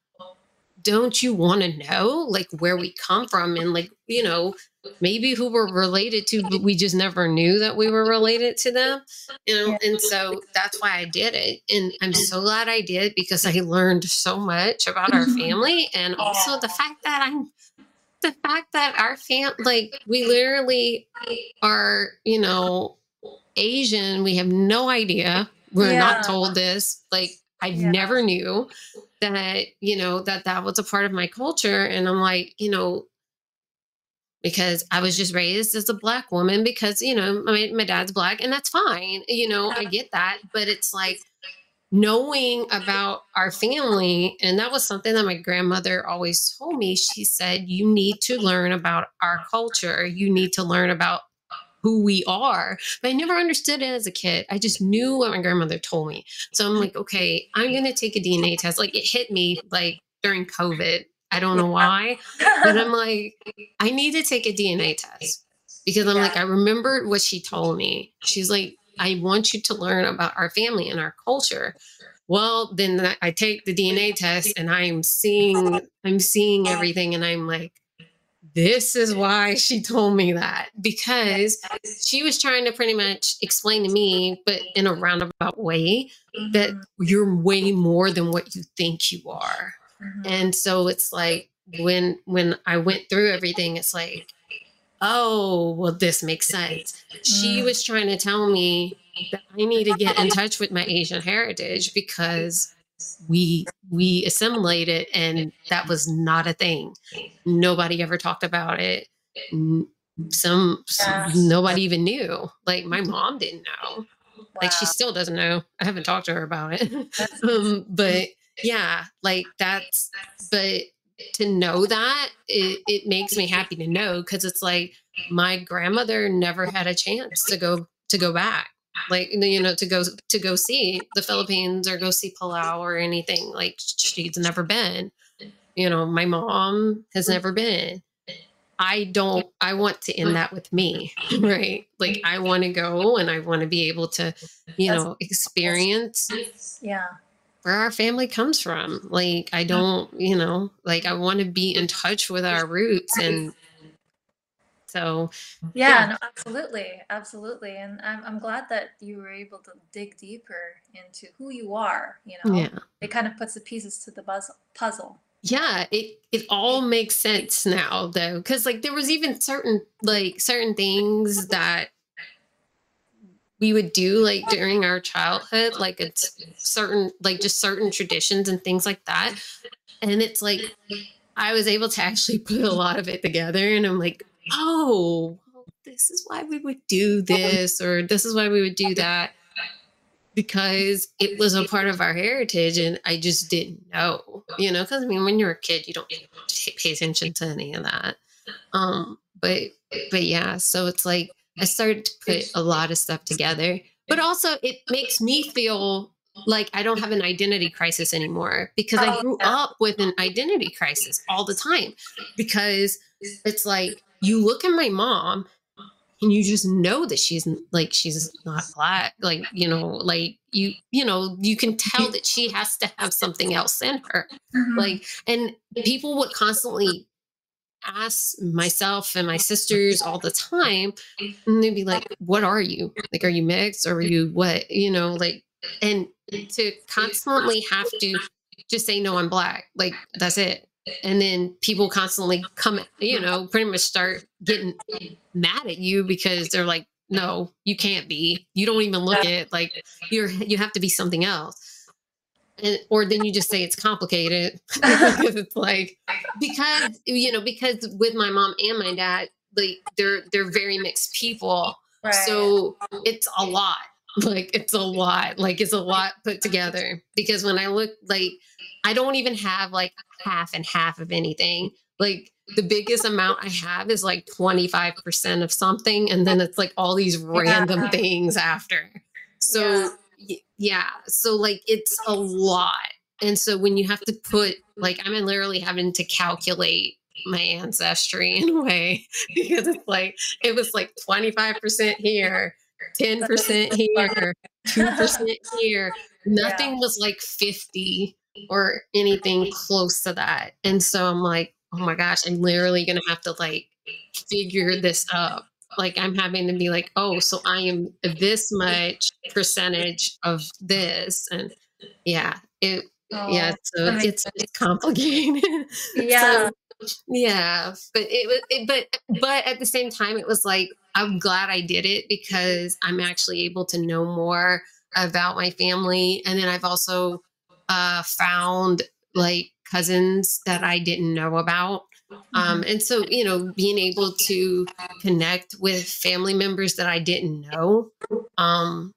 don't you want to know like where we come from and like you know maybe who we're related to but we just never knew that we were related to them you know yeah and so that's why i did it and i'm so glad i did because i learned so much about our mm-hmm. family and also the fact that i'm the fact that our fam like we literally are, you know, Asian, we have no idea. We're Yeah. not told this. Like I Yeah. never knew that, you know, that that was a part of my culture and I'm like, you know, because I was just raised as a black woman because, you know, my, my dad's black and that's fine. You know, I get that, but it's like knowing about our family and that was something that my grandmother always told me she said you need to learn about our culture. You need to learn about who we are. But i never understood it as a kid. I just knew what my grandmother told me. So i'm like okay i'm going to take a dna test. Like it hit me like during covid i don't know why but i'm like i need to take a dna test because i'm like i remembered what she told me. She's like I want you to learn about our family and our culture. Well, then I- take the DNA test and I'm seeing I'm seeing everything and I'm like this is why she told me that. Because she was trying to pretty much explain to me but in a roundabout way that Mhm, you're way more than what you think you are. Mhm. And so it's like when when I went through everything it's like oh, well this makes sense she Mm. was trying to tell me that I need to get in touch with my Asian heritage because we we assimilated and that was not a thing. Nobody ever talked about it. Some, Yeah. some nobody even knew. Like my mom didn't know. Like she still doesn't know. I haven't talked to her about it. Um, but yeah, like that's but to know that it, it makes me happy to know because it's like my grandmother never had a chance to go to go back. Like you know to go to go see the philippines or go see palau or anything like she's never been. You know my mom has never been. I don't i want to end that with me right? Like i want to go and i want to be able to you know experience yeah. Where our family comes from. Like, I don't, you know, like I want to be in touch with our roots. And so, Yeah, Yeah. no, absolutely, absolutely, and I'm I'm glad that you were able to dig deeper into who you are. You know, yeah. it kind of puts the pieces to the puzzle. Puzzle. Yeah, it it all makes sense now though cuz like there was even certain like certain things that we would do like during our childhood like it's certain like just certain traditions and things like that. And it's like I was able to actually put a lot of it together and I'm like, "Oh, this is why we would do this or this is why we would do that." Because it was a part of our heritage and I just didn't know, you know, because I mean, when you're a kid, you don't pay attention to any of that. Um, but but yeah, so it's like I started to put a lot of stuff together, but also it makes me feel like I don't have an identity crisis anymore because I Oh, grew up with an identity crisis all the time because it's like you look at my mom and you just know that she's like she's not black like you know like you you know you can tell that she has to have something else in her Mhm. like and people would constantly ask myself and my sisters all the time and they'd be like what are you? Like are you mixed? Or are you what? You know like and to constantly have to just say no i'm black. Like that's it. And then people constantly come you know pretty much start getting mad at you because they're like no you can't be. You don't even look it. Like you're you have to be something else and or then you just say it's complicated because it's like because you know because with my mom and my dad like they're they're very mixed people right. so it's a lot like it's a lot like it's a lot put together because when i look like i don't even have like half and half of anything like the biggest amount i have is like 25% of something and then it's like all these random Yeah. things after so Yeah. Yeah so like it's a lot and so when you have to put like i'm literally having to calculate my ancestry in a way because it's like it was like 25% here 10% here 2% here nothing was like 50 or anything close to that and so i'm like oh my gosh i'm literally gonna have to like figure this up like i'm having to be like oh so i am this much percentage of this and yeah it Oh, yeah so it's, it's complicated Yeah. so yeah, but it was, it, but but at the same time, it was like I'm glad I did it because I'm actually able to know more about my family, and then I've also uh, found like cousins that I didn't know about. Um, Mhm. and so, you know, being able to connect with family members that I didn't know, um,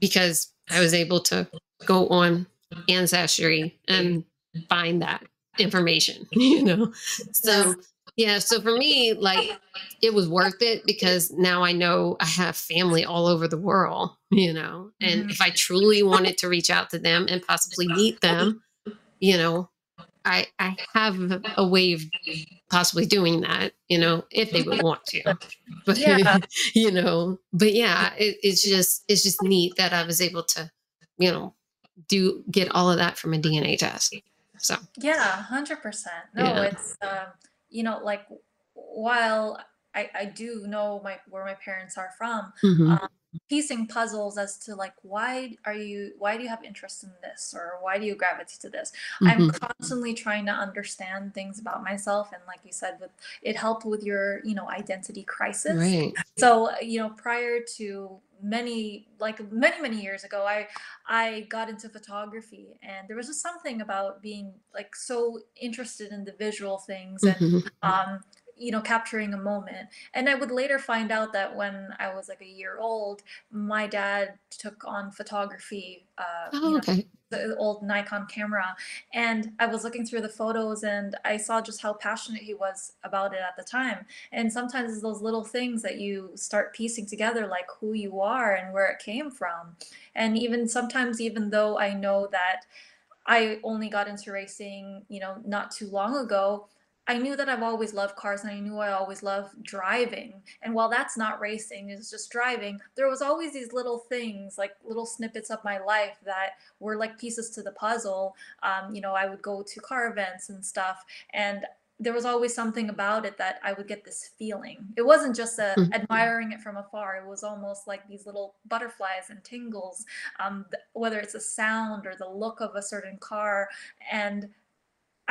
because I was able to go on Ancestry and find that information, you know? So, yeah, so for me, like, it was worth it because now I know I have family all over the world, you know? And Mhm. if I truly wanted to reach out to them and possibly meet them, you know, I I have a way of possibly doing that, you know, if they would want to. But Yeah. you know, but yeah, it, it's just it's just neat that I was able to, you know, do get all of that from a DNA test. So Yeah, 100%. No, yeah. it's um, you know, like while I I do know my where my parents are from, hmm um, piecing puzzles as to like why are you why do you have interest in this or why do you gravitate to this? I'm hmm constantly trying to understand things about myself and like you said with it helped with your, you know, identity crisis. Right. So, you know, prior to many like many many years ago i i got into photography and there was just something about being like so interested in the visual things and hmm um you know capturing a moment and i would later find out that when i was like a year old my dad took on photography uh you Oh, know okay. the old Nikon camera. And I was looking through the photos and I saw just how passionate he was about it at the time. And sometimes it's those little things that you start piecing together, like who you are and where it came from. And even sometimes, even though I know that I only got into racing, you know, not too long ago. I knew that I've always loved cars and I knew I always loved driving. And while that's not racing, it's just driving, there was always these little things, like little snippets of my life that were like pieces to the puzzle. Um, you know, I would go to car events and stuff, and there was always something about it that I would get this feeling. It wasn't just a, Mm. admiring it from afar. It was almost like these little butterflies and tingles um, th- whether it's a sound or the look of a certain car. And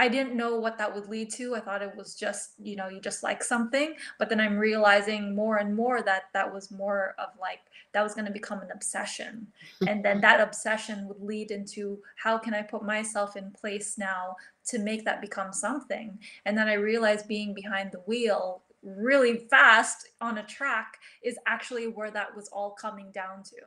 I didn't know what that would lead to. I thought it was just, you know, you just like something. But then I'm realizing more and more that that was more of like, that was going to become an obsession. And then that obsession would lead into how can I put myself in place now to make that become something? And then I realized being behind the wheel really fast on a track is actually where that was all coming down to.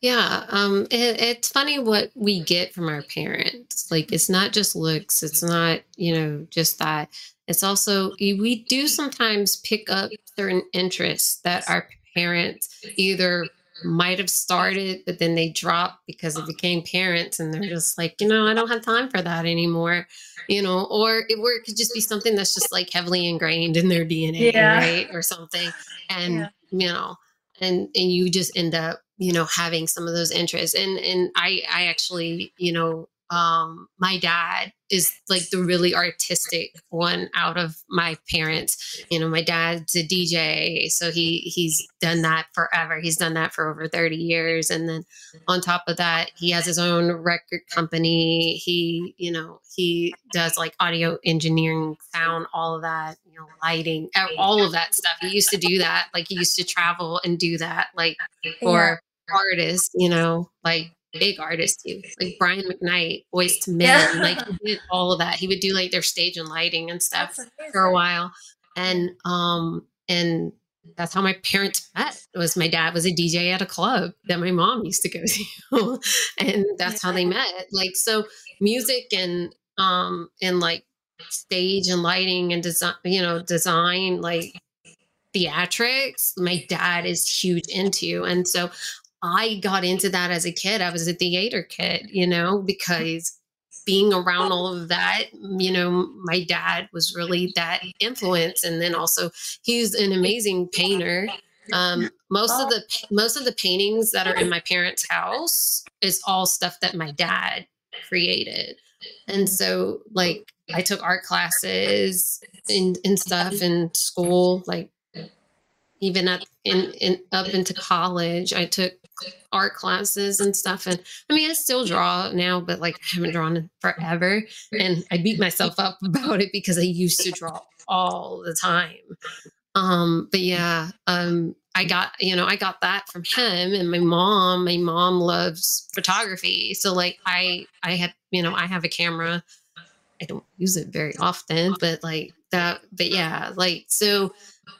Yeah, um, it, it's funny what we get from our parents. Like, it's not just looks. It's not, you know, just that. It's also we do sometimes pick up certain interests that our parents either might have started, but then they dropped because they became parents, and they're just like, you know, I don't have time for that anymore, you know, or it, or it could just be something that's just like heavily ingrained in their DNA, Yeah. right, or something, Yeah. and you know and and you just end up you know having some of those interests and and i i actually you know um my dad is like the really artistic one out of my parents you know my dad's a dj so he he's done that forever he's done that for over 30 years and then on top of that he has his own record company he you know he does like audio engineering sound all of that you know lighting all of that stuff he used to do that like he used to travel and do that like for artists you know like big artists too like brian mcknight Boyz II Men like he did all of that. He would do like their stage and lighting and stuff for a while. And um and that's how my parents met it was my dad was a dj at a club that my mom used to go to and that's how they met. Like so music and um and like stage and lighting and design you know design like theatrics my dad is huge into and so i got into that as a kid i was a theater kid you know because being around all of that you know my dad was really that influence and then also he's an amazing painter. Um most of the most of the paintings that are in my parents house is all stuff that my dad created. And so like i took art classes and, and stuff in school like even up in, in up into college i took art classes and stuff. And I mean, I still draw now, but like I haven't drawn in forever. And I beat myself up about it because I used to draw all the time. Um, but yeah, um, I got, you know, I got that from him and my mom, my mom loves photography. So like I I had, you know, I have a camera. I don't use it very often, but like that, but yeah, like so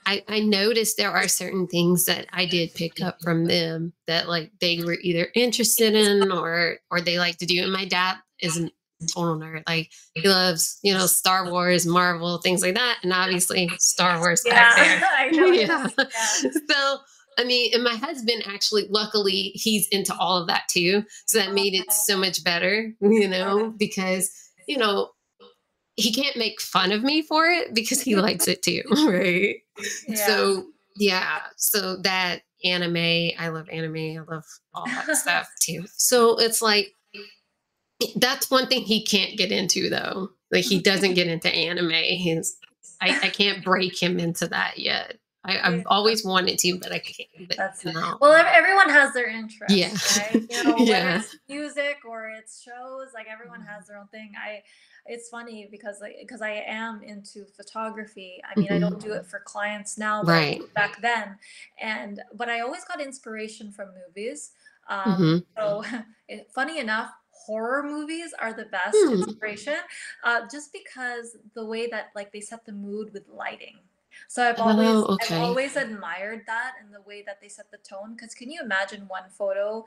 I, I noticed there are certain things that I did pick up from them that like they were either interested in or or they like to do. And my dad isn't total nerd. Like he loves, you know, Star Wars, Marvel, things like that. And obviously Star Wars yeah, I know. yeah. yeah. So I mean, and my husband actually, luckily, he's into all of that too. So that made it so much better, you know, because, you know, he can't make fun of me for it because he likes it too, right? Yeah. So yeah, so that anime, I love anime, I love all that stuff too. So it's like that's one thing he can't get into though. Like he doesn't get into anime. He's I, I can't break him into that yet. I, have always wanted to, but I can't. But That's no. Well, everyone has their interest. Yeah. Right? You know, yeah. it's music or it's shows, like everyone has their own thing. I it's funny because like because I am into photography. I mean, mm-hmm. I don't do it for clients now, but right. back then. And but I always got inspiration from movies. Um, mm-hmm. So, funny enough, horror movies are the best mm. inspiration, uh, just because the way that like they set the mood with lighting. So I've always oh, okay. I've always admired that and the way that they set the tone. Because can you imagine one photo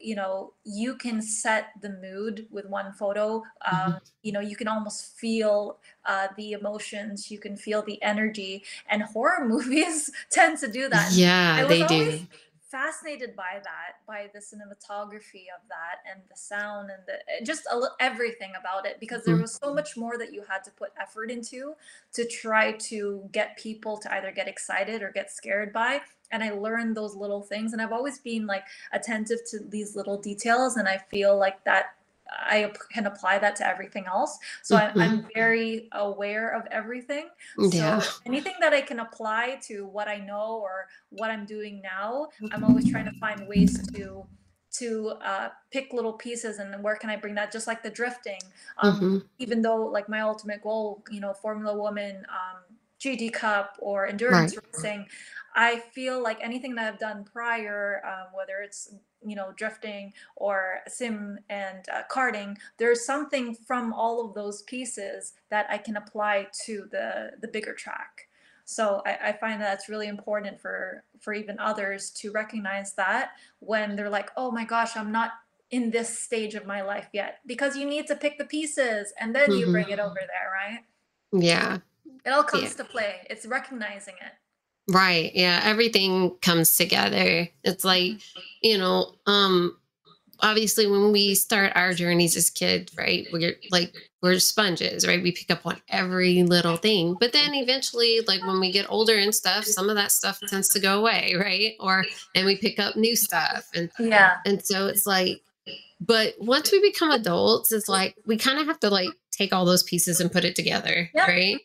you know you can set the mood with one photo um, mm-hmm. you know you can almost feel uh, the emotions you can feel the energy and horror movies tend to do that yeah they do fascinated by that by the cinematography of that and the sound and the eh, just a, everything about it because there mm-hmm. was so much more that you had to put effort into to try to get people to either get excited or get scared by and i learned those little things and i've always been like attentive to these little details and i feel like that I can apply that to everything else. So mm-hmm. I'm, I'm, very aware of everything. Yeah. So anything that I can apply to what I know or what I'm doing now, I'm always trying to find ways to to uh, pick little pieces and where can I bring that? Just like the drifting, um, mm-hmm. even though like my ultimate goal, you know, Formula Woman, um, GT Cup or endurance right. racing, I feel like anything that I've done prior, um, whether it's you know drifting or sim and uh, karting, there's something from all of those pieces that I can apply to the the bigger track. So I, I find that it's really important for for even others to recognize that when they're like, oh my gosh, I'm not in this stage of my life yet, because you need to pick the pieces and then mm-hmm. you bring it over there, right? Yeah. It all comes yeah. to play. It's recognizing it. Right. Yeah. Everything comes together. It's like, you know, um, obviously when we start our journeys as kids, right, we're like we're sponges, right? We pick up on every little thing. But then eventually, like when we get older and stuff, some of that stuff tends to go away, right? Or and we pick up new stuff. And yeah. And so it's like, but once we become adults, it's like we kind of have to like take all those pieces and put it together, right?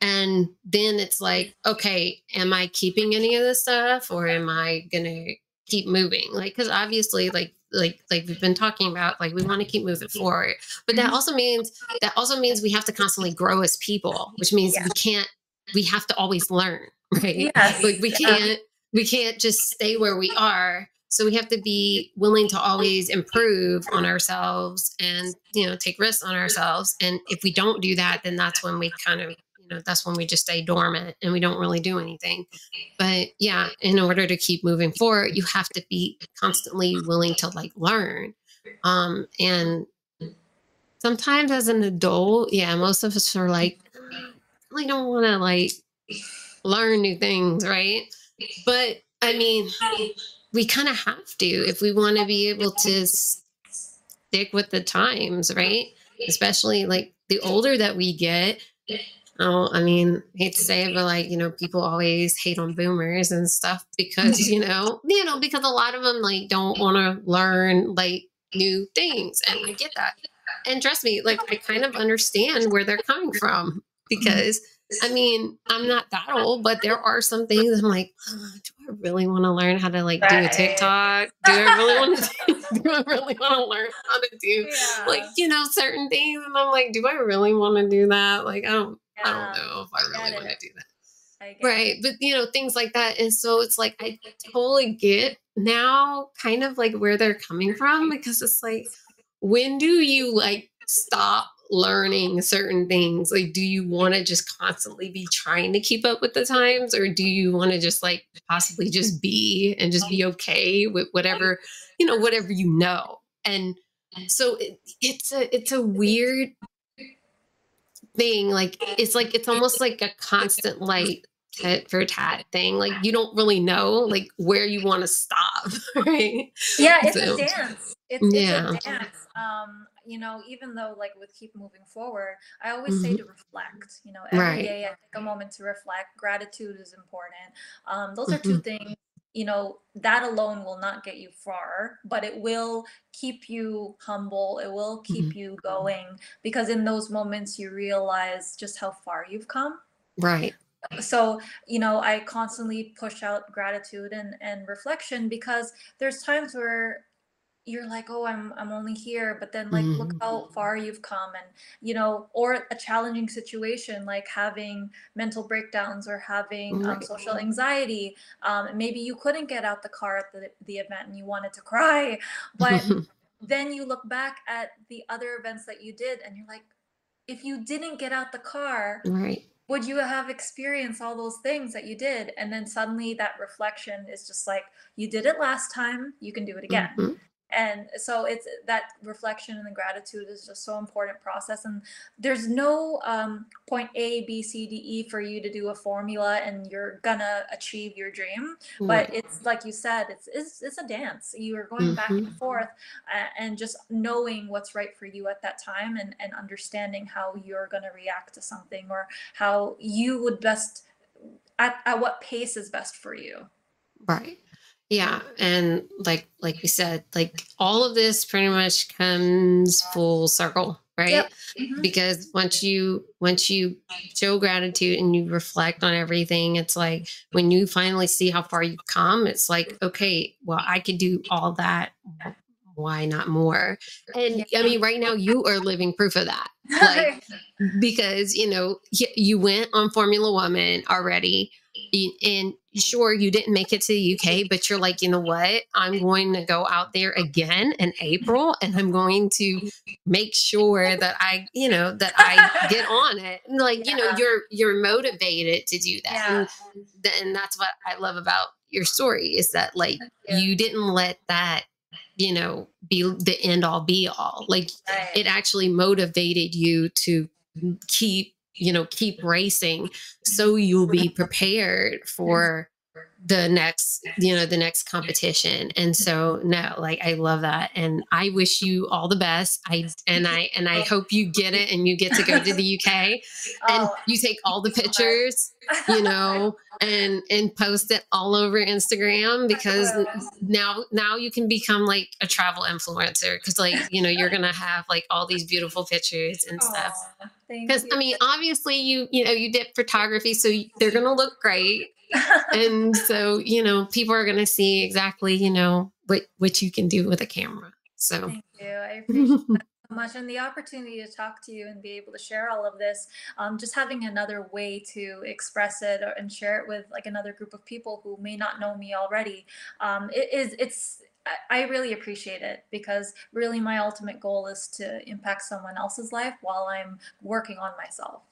And then it's like, okay, am I keeping any of this stuff or am I going to keep moving? Like, because obviously, like, like like we've been talking about like we want to keep moving forward but that mm-hmm. also means that also means we have to constantly grow as people which means yeah. we can't we have to always learn right yes. like we can't we can't just stay where we are so we have to be willing to always improve on ourselves and you know take risks on ourselves and if we don't do that then that's when we kind of know that's when we just stay dormant and we don't really do anything. But yeah in order to keep moving forward you have to be constantly willing to like learn. Um and sometimes as an adult yeah most of us are like I don't want to like learn new things right? But i mean we kind of have to if we want to be able to stick with the times right? Especially like the older that we get Oh, I mean, hate to say it, but like, you know, people always hate on boomers and stuff because, you know, you know, because a lot of them like don't want to learn like new things. And I get that. And trust me, like I kind of understand where they're coming from because I mean, I'm not that old, but there are some things I'm like, "Oh, do I really want to learn how to like do a TikTok? Do I really want to do I really want to learn how to do like, you know, certain things? And I'm like, do I really want to do that? Like, I don't I don't know if I I really want to do that. Right. it. But you know, things like that. And so it's like I totally get now kind of like where they're coming from because it's like, when do you like stop learning certain things? Like, do you want to just constantly be trying to keep up with the times, or do you want to just like possibly just be and just be okay with whatever, you know, whatever you know? And so it, it's a it's a weird thing. Like it's like it's almost like a constant like tit for tat thing. Like you don't really know like where you want to stop, right? Yeah, it's So- a dance. It's, it's Yeah. a dance. Um, you know, even though like with keep moving forward, I always say to reflect. You know, every Mm-hmm. Right. day I take a moment to reflect. Gratitude is important. Um, those are two Mm-hmm. things. You know, that alone will not get you far, but it will keep you humble. It will keep Mm-hmm. you going because in those moments you realize just how far you've come Right. so you know i constantly push out gratitude and and reflection because there's times where you're like oh i'm i'm only here but then like look Mhm. how far you've come and you know or a challenging situation like having mental breakdowns or having um, Right. social anxiety um, maybe you couldn't get out the car at the, the event and you wanted to cry but then you look back at the other events that you did and you're like if you didn't get out the car right. would you have experienced all those things that you did and then suddenly that reflection is just like you did it last time you can do it again Mhm. And so it's that reflection and the gratitude is just so important process. And there's no um, point a b c d e for you to do a formula and you're gonna achieve your dream. But it's like you said it's it's, it's a dance. You are going back and forth uh, and just knowing what's right for you at that time and and understanding how you're going to react to something or how you would best at, at what pace is best for you. Right. Yeah. And like like we said, like all of this pretty much comes full circle, right? Yep. Mhm. Because once you once you show gratitude and you reflect on everything, it's like when you finally see how far you've come, it's like, okay, well, I could do all that. Why not more? And I mean, right now you are living proof of that. Like, because you know you went on formula woman already and sure you didn't make it to the uk but you're like you know what? I'm going to go out there again in april and i'm going to make sure that i you know that i get on it. And, like you know you're you're motivated to do that yeah. and, and that's what i love about your story is that like Yeah. you didn't let that you know be the end all be all. Like right. it actually motivated you to keep you know keep racing so you'll be prepared for the next you know the next competition. And so no like i love that. And i wish you all the best. I and i and i hope you get it and you get to go to the uk and Oh, you take all the thank you so much. pictures you know and and post it all over instagram because now now you can become like a travel influencer because like you know you're gonna have like all these beautiful pictures and stuff. because i mean obviously you you know you did photography so they're gonna look great and so you know people are gonna see exactly you know what what you can do with a camera so Thank you. I appreciate that so much. And the opportunity to talk to you and be able to share all of this, um, just having another way to express it or, and share it with like another group of people who may not know me already, um, it is, it's, I- I really appreciate it because really my ultimate goal is to impact someone else's life while I'm working on myself.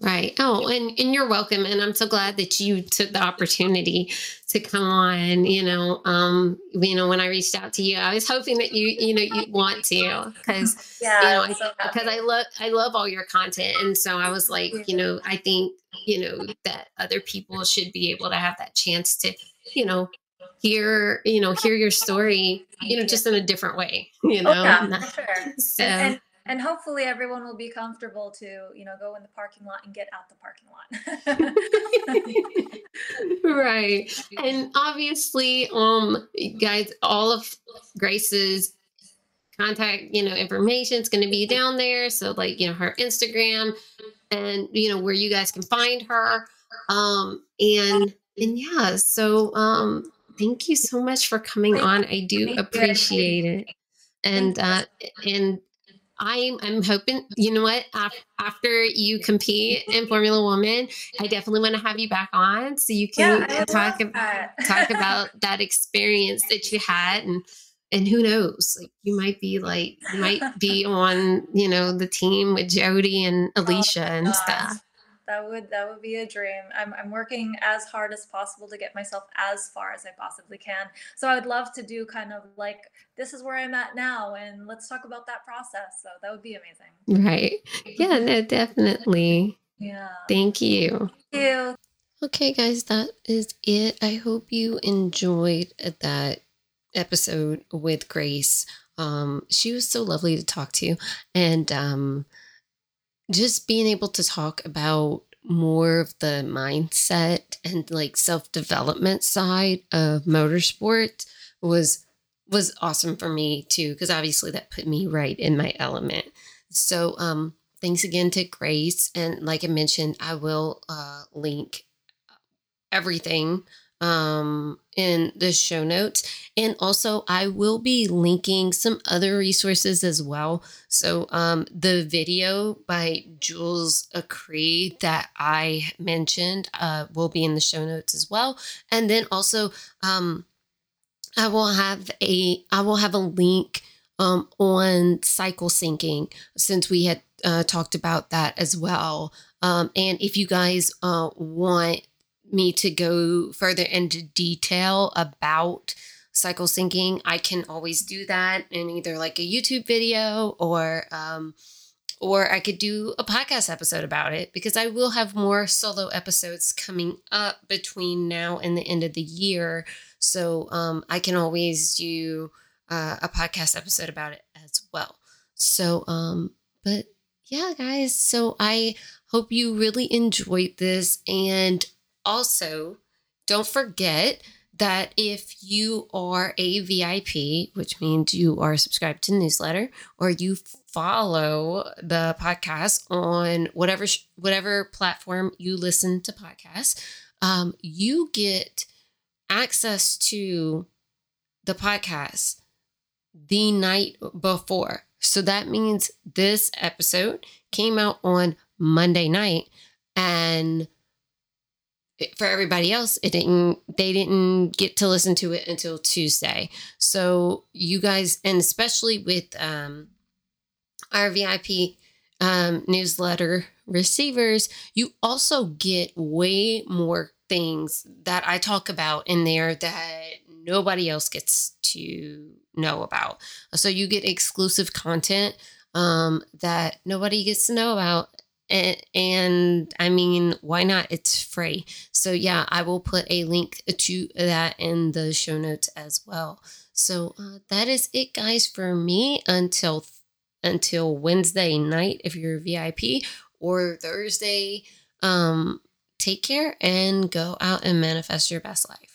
Right. Oh, and and you're welcome. And I'm so glad that you took the opportunity to come on. You know, um, you know, when I reached out to you, I was hoping that you, you know, you want to, because Yeah, You know, I'm so because. I love I love all your content, and so I was like, you know, I think you know that other people should be able to have that chance to, you know, hear you know hear your story, you know, just in a different way. You know, Oh yeah, for sure. so and, and hopefully everyone will be comfortable to you know go in the parking lot and get out the parking lot right and obviously um guys all of grace's contact, you know, information is going to be down there. So like, you know, her Instagram and you know where you guys can find her. Um and and yeah, so um thank you so much for coming on. I do appreciate it. And uh and I'm I'm hoping you know what? After you compete in Formula Woman, I definitely want to have you back on so you can yeah, talk about talk about that experience that you had and and who knows? Like you might be like you might be on you know the team with Jody and oh Alicia oh, and gosh. stuff that would that would be a dream. I'm, I'm working as hard as possible to get myself as far as i possibly can. So i would love to do kind of like this is where i'm at now and let's talk about that process. So that would be amazing. Right. Yeah no definitely. Yeah. Thank you. Thank you. Okay guys that is it. I hope you enjoyed that episode with Grace. Um, she was so lovely to talk to, and um, just being able to talk about more of the mindset and like self development side of motorsport was was awesome for me too because obviously that put me right in my element. So um, thanks again to Grace, and like I mentioned, I will uh, link everything um, in the show notes. And also, I will be linking some other resources as well. So, um, the video by Jules Acree that I mentioned uh, will be in the show notes as well. And then also, um, I will have a I will have a link um, on cycle syncing since we had uh, talked about that as well. Um, and if you guys uh, want me to go further into detail about cycle syncing, I can always do that in either like a YouTube video or um, or I could do a podcast episode about it because I will have more solo episodes coming up between now and the end of the year. So um, I can always do uh, a podcast episode about it as well. So, um, but yeah, guys. So I hope you really enjoyed this and also, don't forget that if you are a VIP, which means you are subscribed to the newsletter or you follow the podcast on whatever whatever platform you listen to podcasts, um, you get access to the podcast the night before. So that means this episode came out on Monday night and for everybody else it didn't they didn't get to listen to it until tuesday. So you guys and especially with um our vip um newsletter receivers you also get way more things that i talk about in there that nobody else gets to know about. So you get exclusive content um that nobody gets to know about and, I mean, why not? It's free. So, yeah, I will put a link to that in the show notes as well. So, uh, that is it, guys, for me until until Wednesday night if you're a VIP or Thursday. Um, take care and go out and manifest your best life.